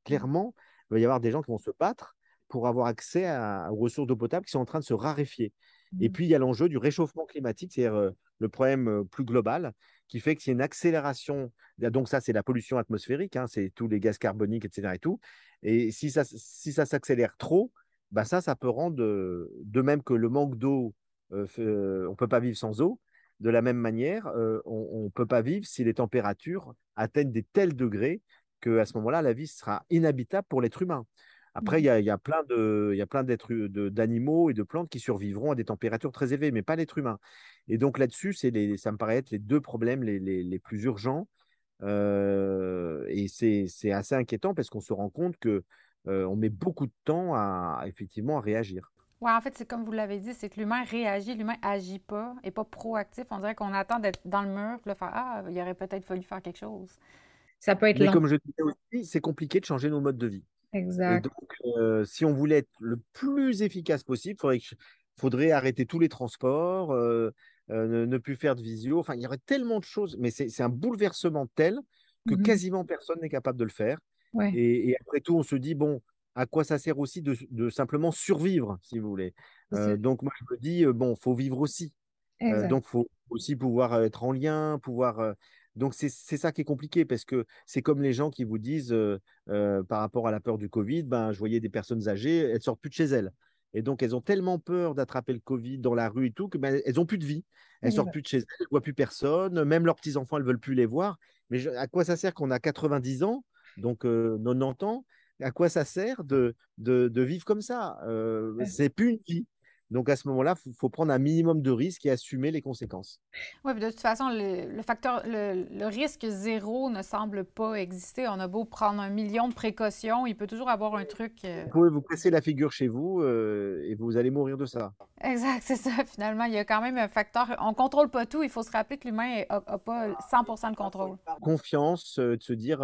[SPEAKER 1] Clairement, il va y avoir des gens qui vont se battre pour avoir accès aux ressources d'eau potable qui sont en train de se raréfier. Et mmh. puis, il y a l'enjeu du réchauffement climatique, c'est-à-dire le problème plus global qui fait que c'est une accélération. Donc ça, c'est la pollution atmosphérique, hein, c'est tous les gaz carboniques, etc. Et, tout. et si ça, si ça s'accélère trop, bah ça, ça peut rendre, de même que le manque d'eau, euh, on ne peut pas vivre sans eau, de la même manière, euh, on ne peut pas vivre si les températures atteignent des tels degrés qu'à ce moment-là, la vie sera inhabitable pour l'être humain. Après, il y, a, plein d'animaux et de plantes qui survivront à des températures très élevées, mais pas l'être humain. Et donc là-dessus, ça me paraît être les deux problèmes les, plus urgents. Euh, et c'est assez inquiétant parce qu'on se rend compte qu'on euh, met beaucoup de temps à effectivement à réagir.
[SPEAKER 3] Oui, en fait, c'est comme vous l'avez dit, c'est que l'humain réagit, l'humain agit pas, et pas proactif. On dirait qu'on attend d'être dans le mur, pour faire Ah, il aurait peut-être fallu faire quelque chose.
[SPEAKER 2] Ça peut être
[SPEAKER 1] Mais comme je disais aussi, c'est compliqué de changer nos modes de vie.
[SPEAKER 2] Exact.
[SPEAKER 1] Et donc, euh, si on voulait être le plus efficace possible, il faudrait, arrêter tous les transports, euh, euh, ne, plus faire de visio. Enfin, il y aurait tellement de choses, mais c'est un bouleversement tel que mmh quasiment personne n'est capable de le faire. Et, après tout, on se dit, bon, à quoi ça sert aussi de, simplement survivre, si vous voulez. donc, moi, je me dis, bon, faut vivre aussi. donc, il faut aussi pouvoir être en lien, pouvoir donc, c'est ça qui est compliqué parce que c'est comme les gens qui vous disent par rapport à la peur du Covid, ben, je voyais des personnes âgées, elles ne sortent plus de chez elles. Et donc, elles ont tellement peur d'attraper le Covid dans la rue et tout que ben, elles n'ont plus de vie. Elles ne sortent plus de chez elles, elles ne voient plus personne. Même leurs petits-enfants, elles ne veulent plus les voir. Mais à quoi ça sert qu'on a 90 ans, donc 90 ans À quoi ça sert de, de, vivre comme ça C'est plus une vie. Donc à ce moment-là, il faut, prendre un minimum de risques et assumer les conséquences.
[SPEAKER 3] Oui, de toute façon, le, facteur, le, risque zéro ne semble pas exister. On a beau prendre un million de précautions, il peut toujours avoir un truc.
[SPEAKER 1] Euh vous pouvez vous presser la figure chez vous euh, et vous allez mourir de ça.
[SPEAKER 3] Exact, c'est ça. Finalement, il y a quand même un facteur. On ne contrôle pas tout. Il faut se rappeler que l'humain n'a pas 100 de contrôle.
[SPEAKER 1] Confiance, euh, de se dire,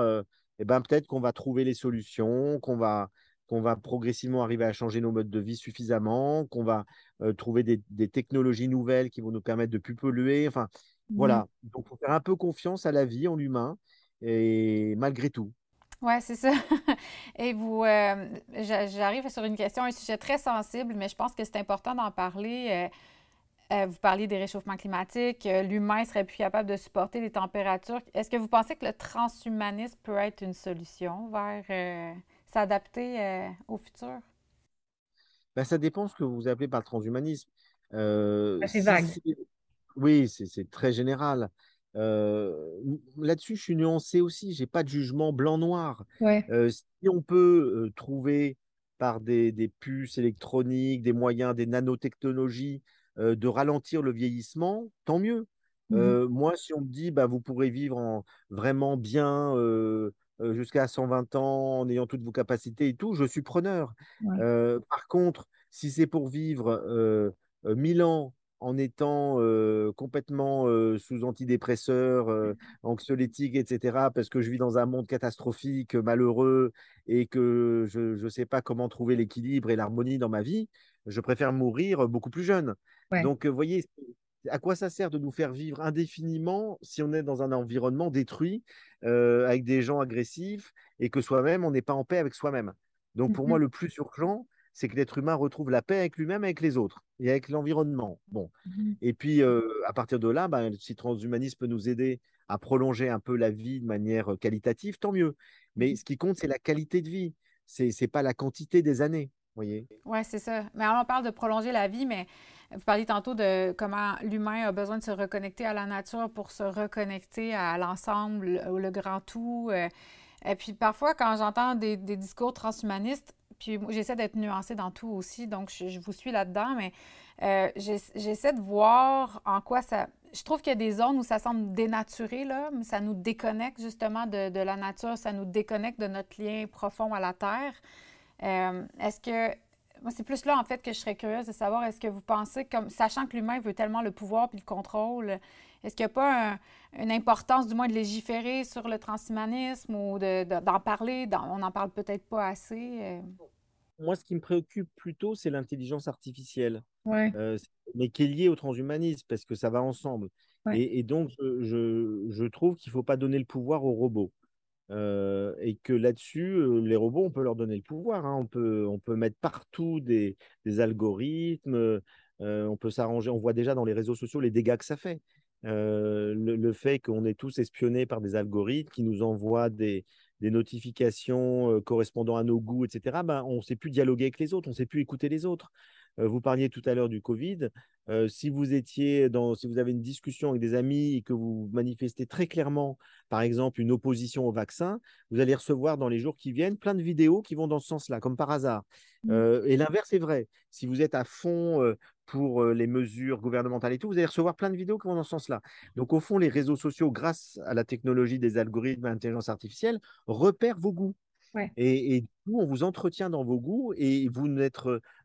[SPEAKER 1] eh ben, peut-être qu'on va trouver les solutions, qu'on va qu'on va progressivement arriver à changer nos modes de vie suffisamment, qu'on va euh, trouver des, technologies nouvelles qui vont nous permettre de plus polluer. Enfin, voilà. Donc, il faut faire un peu confiance à la vie, en l'humain, et malgré tout.
[SPEAKER 3] Oui, c'est ça. Et vous, euh, j'arrive sur une question, un sujet très sensible, mais je pense que c'est important d'en parler. Euh, vous parliez des réchauffements climatiques, l'humain serait plus capable de supporter les températures. Est-ce que vous pensez que le transhumanisme peut être une solution vers s'adapter euh, au futur?
[SPEAKER 1] Ben, ça dépend ce que vous appelez par le transhumanisme.
[SPEAKER 2] Euh, c'est vague.
[SPEAKER 1] oui, c'est très général. Euh, là-dessus, je suis nuancé aussi. Je n'ai pas de jugement blanc-noir. si on peut trouver par des, puces électroniques, des moyens, des nanotechnologies, de ralentir le vieillissement, tant mieux. Mmh moi, si on me dit, bah, vous pourrez vivre en, vraiment bien euh, jusqu'à 120 ans en ayant toutes vos capacités et tout, je suis preneur. Euh, par contre, si c'est pour vivre 1000 euh, ans en étant complètement sous antidépresseurs, anxiolytiques, etc., parce que je vis dans un monde catastrophique, malheureux, et que je ne sais pas comment trouver l'équilibre et l'harmonie dans ma vie, je préfère mourir beaucoup plus jeune. Donc, vous voyez, à quoi ça sert de nous faire vivre indéfiniment si on est dans un environnement détruit, avec des gens agressifs, et que soi-même, on n'est pas en paix avec soi-même? Donc, pour moi, mmh le plus urgent, c'est que l'être humain retrouve la paix avec lui-même, avec les autres et avec l'environnement. Bon. Mmh et puis, à partir de là, ben, si transhumanisme peut nous aider à prolonger un peu la vie de manière qualitative, tant mieux. Mais mmh ce qui compte, c'est la qualité de vie. Ce n'est pas la quantité des années. voyez?
[SPEAKER 3] Oui, c'est ça. Mais on parle de prolonger la vie, mais vous parliez tantôt de comment l'humain a besoin de se reconnecter à la nature pour se reconnecter à l'ensemble, le grand tout. Et puis parfois, quand j'entends des, discours transhumanistes, puis j'essaie d'être nuancée dans tout aussi, donc je, vous suis là-dedans, mais euh, j'essaie de voir en quoi ça. Je trouve qu'il y a des zones où ça semble dénaturé, là, mais ça nous déconnecte justement de, la nature, ça nous déconnecte de notre lien profond à la Terre. Euh, est-ce que. Moi, c'est plus là, en fait, que je serais curieuse de savoir, est-ce que vous pensez, comme sachant que l'humain veut tellement le pouvoir puis le contrôle, est-ce qu'il n'y a pas une importance, du moins, de légiférer sur le transhumanisme ou d'en parler? on n'en parle peut-être pas assez. Euh?
[SPEAKER 1] Moi, ce qui me préoccupe plutôt, c'est l'intelligence artificielle,
[SPEAKER 2] ouais.
[SPEAKER 1] Euh, mais qui est liée au transhumanisme, parce que ça va ensemble. Et, donc, je, trouve qu'il ne faut pas donner le pouvoir aux robots. Euh, et que là-dessus, les robots, on peut leur donner le pouvoir. Hein. On, peut, on peut mettre partout des, des algorithmes, on peut s'arranger. On voit déjà dans les réseaux sociaux les dégâts que ça fait. Euh, le, fait qu'on est tous espionnés par des algorithmes qui nous envoient des, notifications euh, correspondant à nos goûts, etc., ben, on ne sait plus dialoguer avec les autres, on ne sait plus écouter les autres. Vous parliez tout à l'heure du Covid. si vous étiez dans, si vous avez une discussion avec des amis et que vous manifestez très clairement, par exemple, une opposition au vaccin, vous allez recevoir dans les jours qui viennent plein de vidéos qui vont dans ce sens-là, comme par hasard. Mmh. et l'inverse est vrai. Si vous êtes à fond pour les mesures gouvernementales et tout, vous allez recevoir plein de vidéos qui vont dans ce sens-là. Donc, au fond, les réseaux sociaux, grâce à la technologie des algorithmes et l'intelligence artificielle, repèrent vos goûts. Et, du coup, on vous entretient dans vos goûts et vous n'êtes,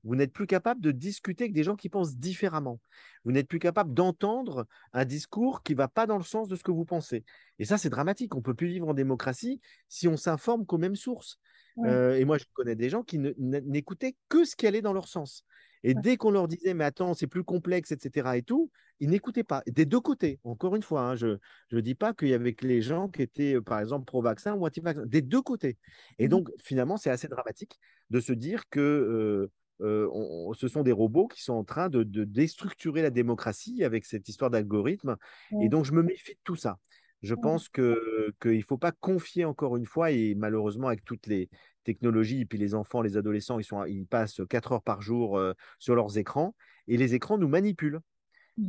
[SPEAKER 1] vous n'êtes plus capable de discuter avec des gens qui pensent différemment. Vous n'êtes plus capable d'entendre un discours qui ne va pas dans le sens de ce que vous pensez. Et ça, c'est dramatique. On ne peut plus vivre en démocratie si on s'informe qu'aux mêmes sources. et moi, je connais des gens qui n'écoutaient que ce qui allait dans leur sens. Et dès qu'on leur disait, mais attends, c'est plus complexe, etc. et tout, ils n'écoutaient pas. Des deux côtés, encore une fois, hein, je ne dis pas qu'il y avait les gens qui étaient, euh, par exemple, pro-vaccin ou anti-vaccin, des deux côtés. Et mmh donc, finalement, c'est assez dramatique de se dire que euh, euh, ce sont des robots qui sont en train de, déstructurer la démocratie avec cette histoire d'algorithme. Et donc, je me méfie de tout ça. Je pense qu'il ne faut pas confier encore une fois, et malheureusement avec toutes les, technologie, et puis les enfants, les adolescents, ils, sont, ils passent 4 heures par jour euh, sur leurs écrans, et les écrans nous manipulent.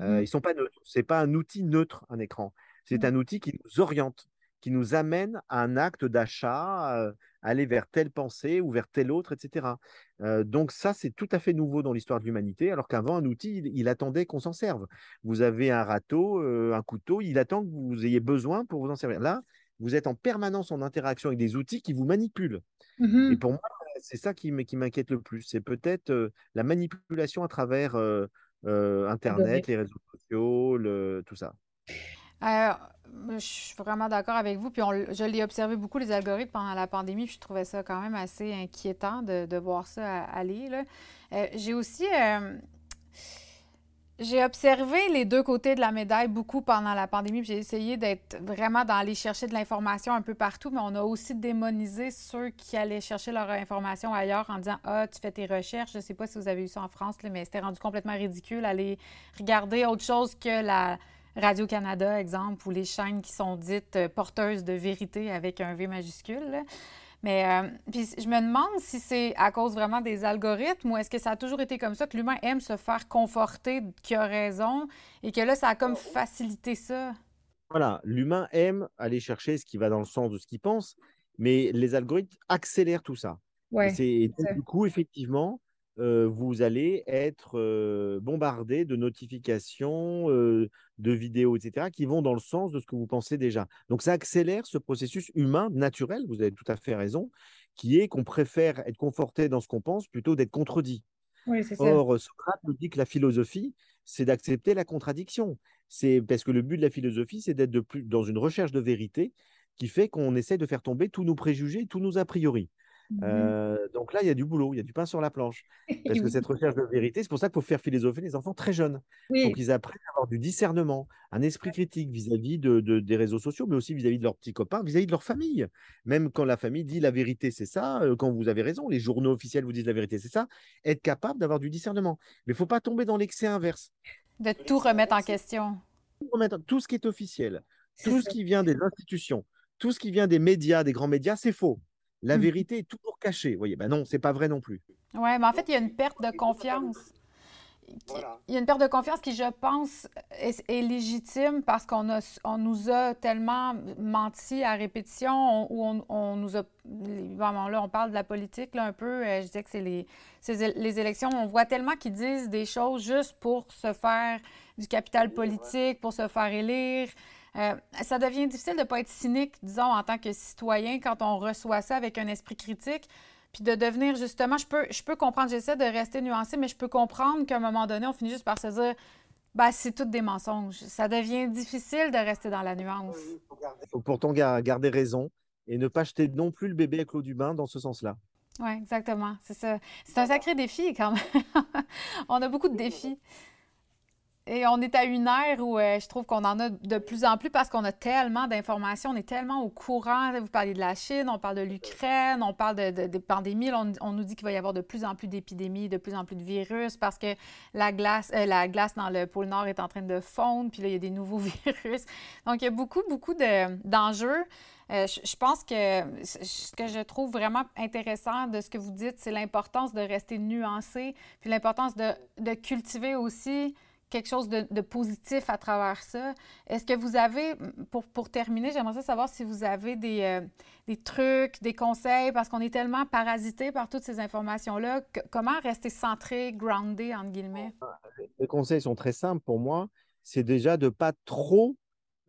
[SPEAKER 1] Euh, mmh ils sont pas neutres. C'est pas un outil neutre, un écran. C'est un outil qui nous oriente, qui nous amène à un acte d'achat, euh, aller vers telle pensée ou vers telle autre, etc. donc ça, c'est tout à fait nouveau dans l'histoire de l'humanité, alors qu'avant, un outil, il, attendait qu'on s'en serve. Vous avez un râteau, un couteau, il attend que vous ayez besoin pour vous en servir. Là, vous êtes en permanence en interaction avec des outils qui vous manipulent. Mmh et pour moi, c'est ça qui m'inquiète le plus. C'est peut-être la manipulation à travers Internet, les réseaux sociaux, tout ça.
[SPEAKER 3] je suis vraiment d'accord avec vous. Puis je l'ai observé beaucoup, les algorithmes, pendant la pandémie. Puis je trouvais ça quand même assez inquiétant de, voir ça aller. J'ai aussi j'ai observé les deux côtés de la médaille beaucoup pendant la pandémie. J'ai essayé d'être vraiment d'aller chercher de l'information un peu partout, mais on a aussi démonisé ceux qui allaient chercher leur information ailleurs en disant Ah, tu fais tes recherches. Je ne sais pas si vous avez eu ça en France, mais c'était rendu complètement ridicule aller regarder autre chose que la Radio-Canada, exemple, ou les chaînes qui sont dites euh, porteuses de vérité avec un V majuscule. Mais euh, je me demande si c'est à cause vraiment des algorithmes ou est-ce que ça a toujours été comme ça, que l'humain aime se faire conforter qu'il a raison et que là, ça a comme facilité ça?
[SPEAKER 1] Voilà, l'humain aime aller chercher ce qui va dans le sens de ce qu'il pense, mais les algorithmes accélèrent tout ça.
[SPEAKER 2] Ouais,
[SPEAKER 1] et, du coup, effectivement, euh, vous allez être euh, bombardé de notifications, euh, de vidéos, etc., qui vont dans le sens de ce que vous pensez déjà. Donc, ça accélère ce processus humain naturel, vous avez tout à fait raison, qui est qu'on préfère être conforté dans ce qu'on pense plutôt d'être contredit.
[SPEAKER 2] Oui, c'est ça.
[SPEAKER 1] Or, Socrate nous dit que la philosophie, c'est d'accepter la contradiction. C'est parce que le but de la philosophie, c'est d'être dans une recherche de vérité qui fait qu'on essaie de faire tomber tous nos préjugés, tous nos a priori. Mmh euh, donc là, il y a du boulot, il y a du pain sur la planche. Parce que cette recherche de vérité, c'est pour ça qu'il faut faire philosopher les enfants très jeunes. Oui. Pour qu'ils apprennent à avoir du discernement, un esprit critique vis-à-vis de, des réseaux sociaux, mais aussi vis-à-vis de leurs petits copains, vis-à-vis de leur famille. Même quand la famille dit la vérité, c'est ça, quand vous avez raison, les journaux officiels vous disent la vérité, c'est ça, être capable d'avoir du discernement. Mais il ne faut pas tomber dans l'excès inverse.
[SPEAKER 3] De tout remettre en question.
[SPEAKER 1] Tout ce qui est officiel, tout ce qui vient des institutions, tout ce qui vient des médias, des grands médias, c'est faux. La mmh. vérité est toujours cachée. Vous voyez, ben non, c'est pas vrai non plus.
[SPEAKER 3] Oui, mais en fait, il y a une perte de confiance. Il y a une perte de confiance qui, je pense, est, légitime parce qu'on on nous a tellement menti à répétition, ou on, nous a. Vraiment, là, on parle de la politique, là, un peu. Euh, je disais que c'est les, les élections. On voit tellement qu'ils disent des choses juste pour se faire du capital politique, pour se faire élire. Euh, ça devient difficile de ne pas être cynique, disons, en tant que citoyen, quand on reçoit ça avec un esprit critique, puis de devenir justement, je peux, je peux comprendre, j'essaie de rester nuancé, mais je peux comprendre qu'à un moment donné, on finit juste par se dire, ben, c'est tout des mensonges. Ça devient difficile de rester dans la nuance.
[SPEAKER 1] Il faut pourtant garder raison et ne pas jeter non plus le bébé avec l'eau du bain dans ce sens-là.
[SPEAKER 3] Oui, exactement. C'est ça. C'est un sacré défi quand même. on a beaucoup de défis. Et on est à une ère où euh, je trouve qu'on en a de plus en plus parce qu'on a tellement d'informations, on est tellement au courant. Vous parlez de la Chine, on parle de l'Ukraine, on parle de, de, pandémies. On, nous dit qu'il va y avoir de plus en plus d'épidémies, de plus en plus de virus parce que la glace, euh, la glace dans le pôle Nord est en train de fondre, puis là, il y a des nouveaux virus. Donc, il y a beaucoup, beaucoup d'enjeux. Euh, je, pense que ce que je trouve vraiment intéressant de ce que vous dites, c'est l'importance de rester nuancé, puis l'importance de cultiver aussi quelque chose de, positif à travers ça. Est-ce que vous avez, pour, pour terminer, j'aimerais savoir si vous avez des, euh, des trucs, des conseils, parce qu'on est tellement parasité par toutes ces informations-là. comment rester centré, groundé, entre guillemets?
[SPEAKER 1] Les conseils sont très simples pour moi. C'est déjà de ne pas trop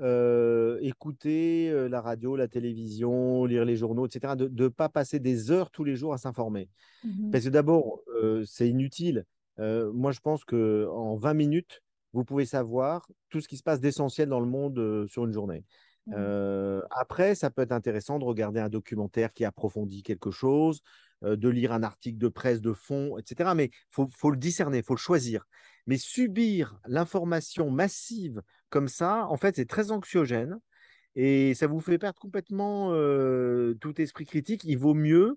[SPEAKER 1] euh, écouter euh, la radio, la télévision, lire les journaux, etc. De ne pas passer des heures tous les jours à s'informer. Mm-hmm. Parce que d'abord, c'est inutile euh, moi, je pense qu'en 20 minutes, vous pouvez savoir tout ce qui se passe d'essentiel dans le monde euh, sur une journée. Mmh. Euh, après, ça peut être intéressant de regarder un documentaire qui approfondit quelque chose, de lire un article de presse de fond, etc. Mais il faut, faut, le discerner, il faut le choisir. Mais subir l'information massive comme ça, en fait, c'est très anxiogène et ça vous fait perdre complètement tout esprit critique. Il vaut mieux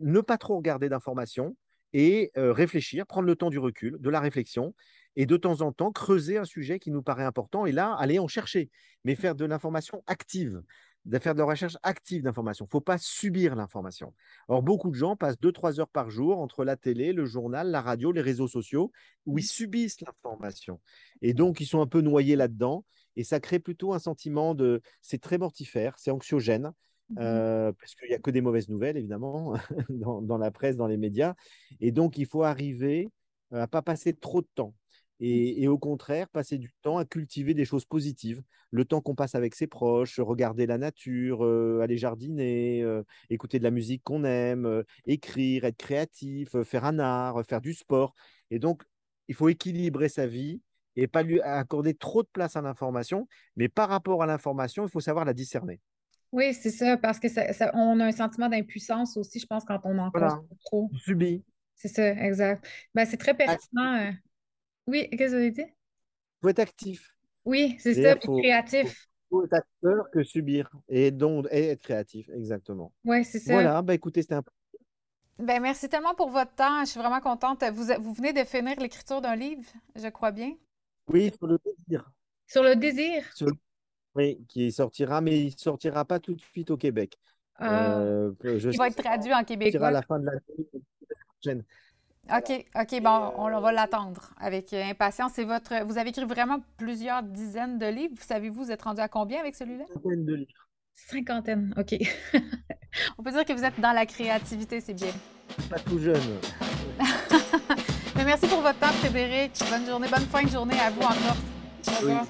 [SPEAKER 1] ne pas trop regarder d'informations, et réfléchir, prendre le temps du recul, de la réflexion, et de temps en temps creuser un sujet qui nous paraît important, et là, aller en chercher, mais faire de l'information active, de faire de la recherche active d'information. Il ne faut pas subir l'information. Or, beaucoup de gens passent 2-3 heures par jour entre la télé, le journal, la radio, les réseaux sociaux, où ils mmh. subissent l'information. Et donc, ils sont un peu noyés là-dedans, et ça crée plutôt un sentiment de... C'est très mortifère, c'est anxiogène, Mmh euh, parce qu'il n'y a que des mauvaises nouvelles, évidemment, dans, la presse, dans les médias. Et donc, il faut arriver à ne pas passer trop de temps. Mmh. Et, au contraire, passer du temps à cultiver des choses positives. Le temps qu'on passe avec ses proches, regarder la nature, euh, aller jardiner, euh, écouter de la musique qu'on aime, écrire, être créatif, faire un art, faire du sport. Et donc, il faut équilibrer sa vie et pas lui accorder trop de place à l'information. Mais par rapport à l'information, il faut savoir la discerner.
[SPEAKER 2] Oui, c'est ça, parce que ça, on a un sentiment d'impuissance aussi, je pense, quand on en voilà. trop.
[SPEAKER 1] Subit.
[SPEAKER 2] C'est ça, exact. Ben, c'est très pertinent. Euh. Oui, qu'est-ce que vous avez dit? Il
[SPEAKER 1] faut être actif.
[SPEAKER 2] Oui, c'est ça, faut, créatif.
[SPEAKER 1] Il faut, être acteur que subir et donc être créatif, exactement.
[SPEAKER 2] Oui, c'est ça.
[SPEAKER 1] Voilà, ben, écoutez, c'était un
[SPEAKER 3] ben, merci tellement pour votre temps. Je suis vraiment contente. Vous, vous venez de finir l'écriture d'un livre, je crois bien.
[SPEAKER 1] Oui, sur le désir.
[SPEAKER 2] Sur le désir?
[SPEAKER 1] Oui, qui sortira, mais il ne sortira pas tout de suite au Québec.
[SPEAKER 3] Ah. Euh, il va être traduit en québécois.
[SPEAKER 1] à la fin de l'année prochaine.
[SPEAKER 3] OK, OK, bon, on, va l'attendre avec euh, impatience. votre, vous avez écrit vraiment plusieurs dizaines de livres. Vous savez-vous, vous êtes rendu à combien avec celui-là?
[SPEAKER 1] Cinquantaine de livres.
[SPEAKER 2] Cinquantaine, OK.
[SPEAKER 3] on peut dire que vous êtes dans la créativité, c'est bien.
[SPEAKER 1] Pas tout jeune.
[SPEAKER 3] mais merci pour votre temps, Frédéric. Bonne journée, bonne fin de journée à vous encore. Au revoir.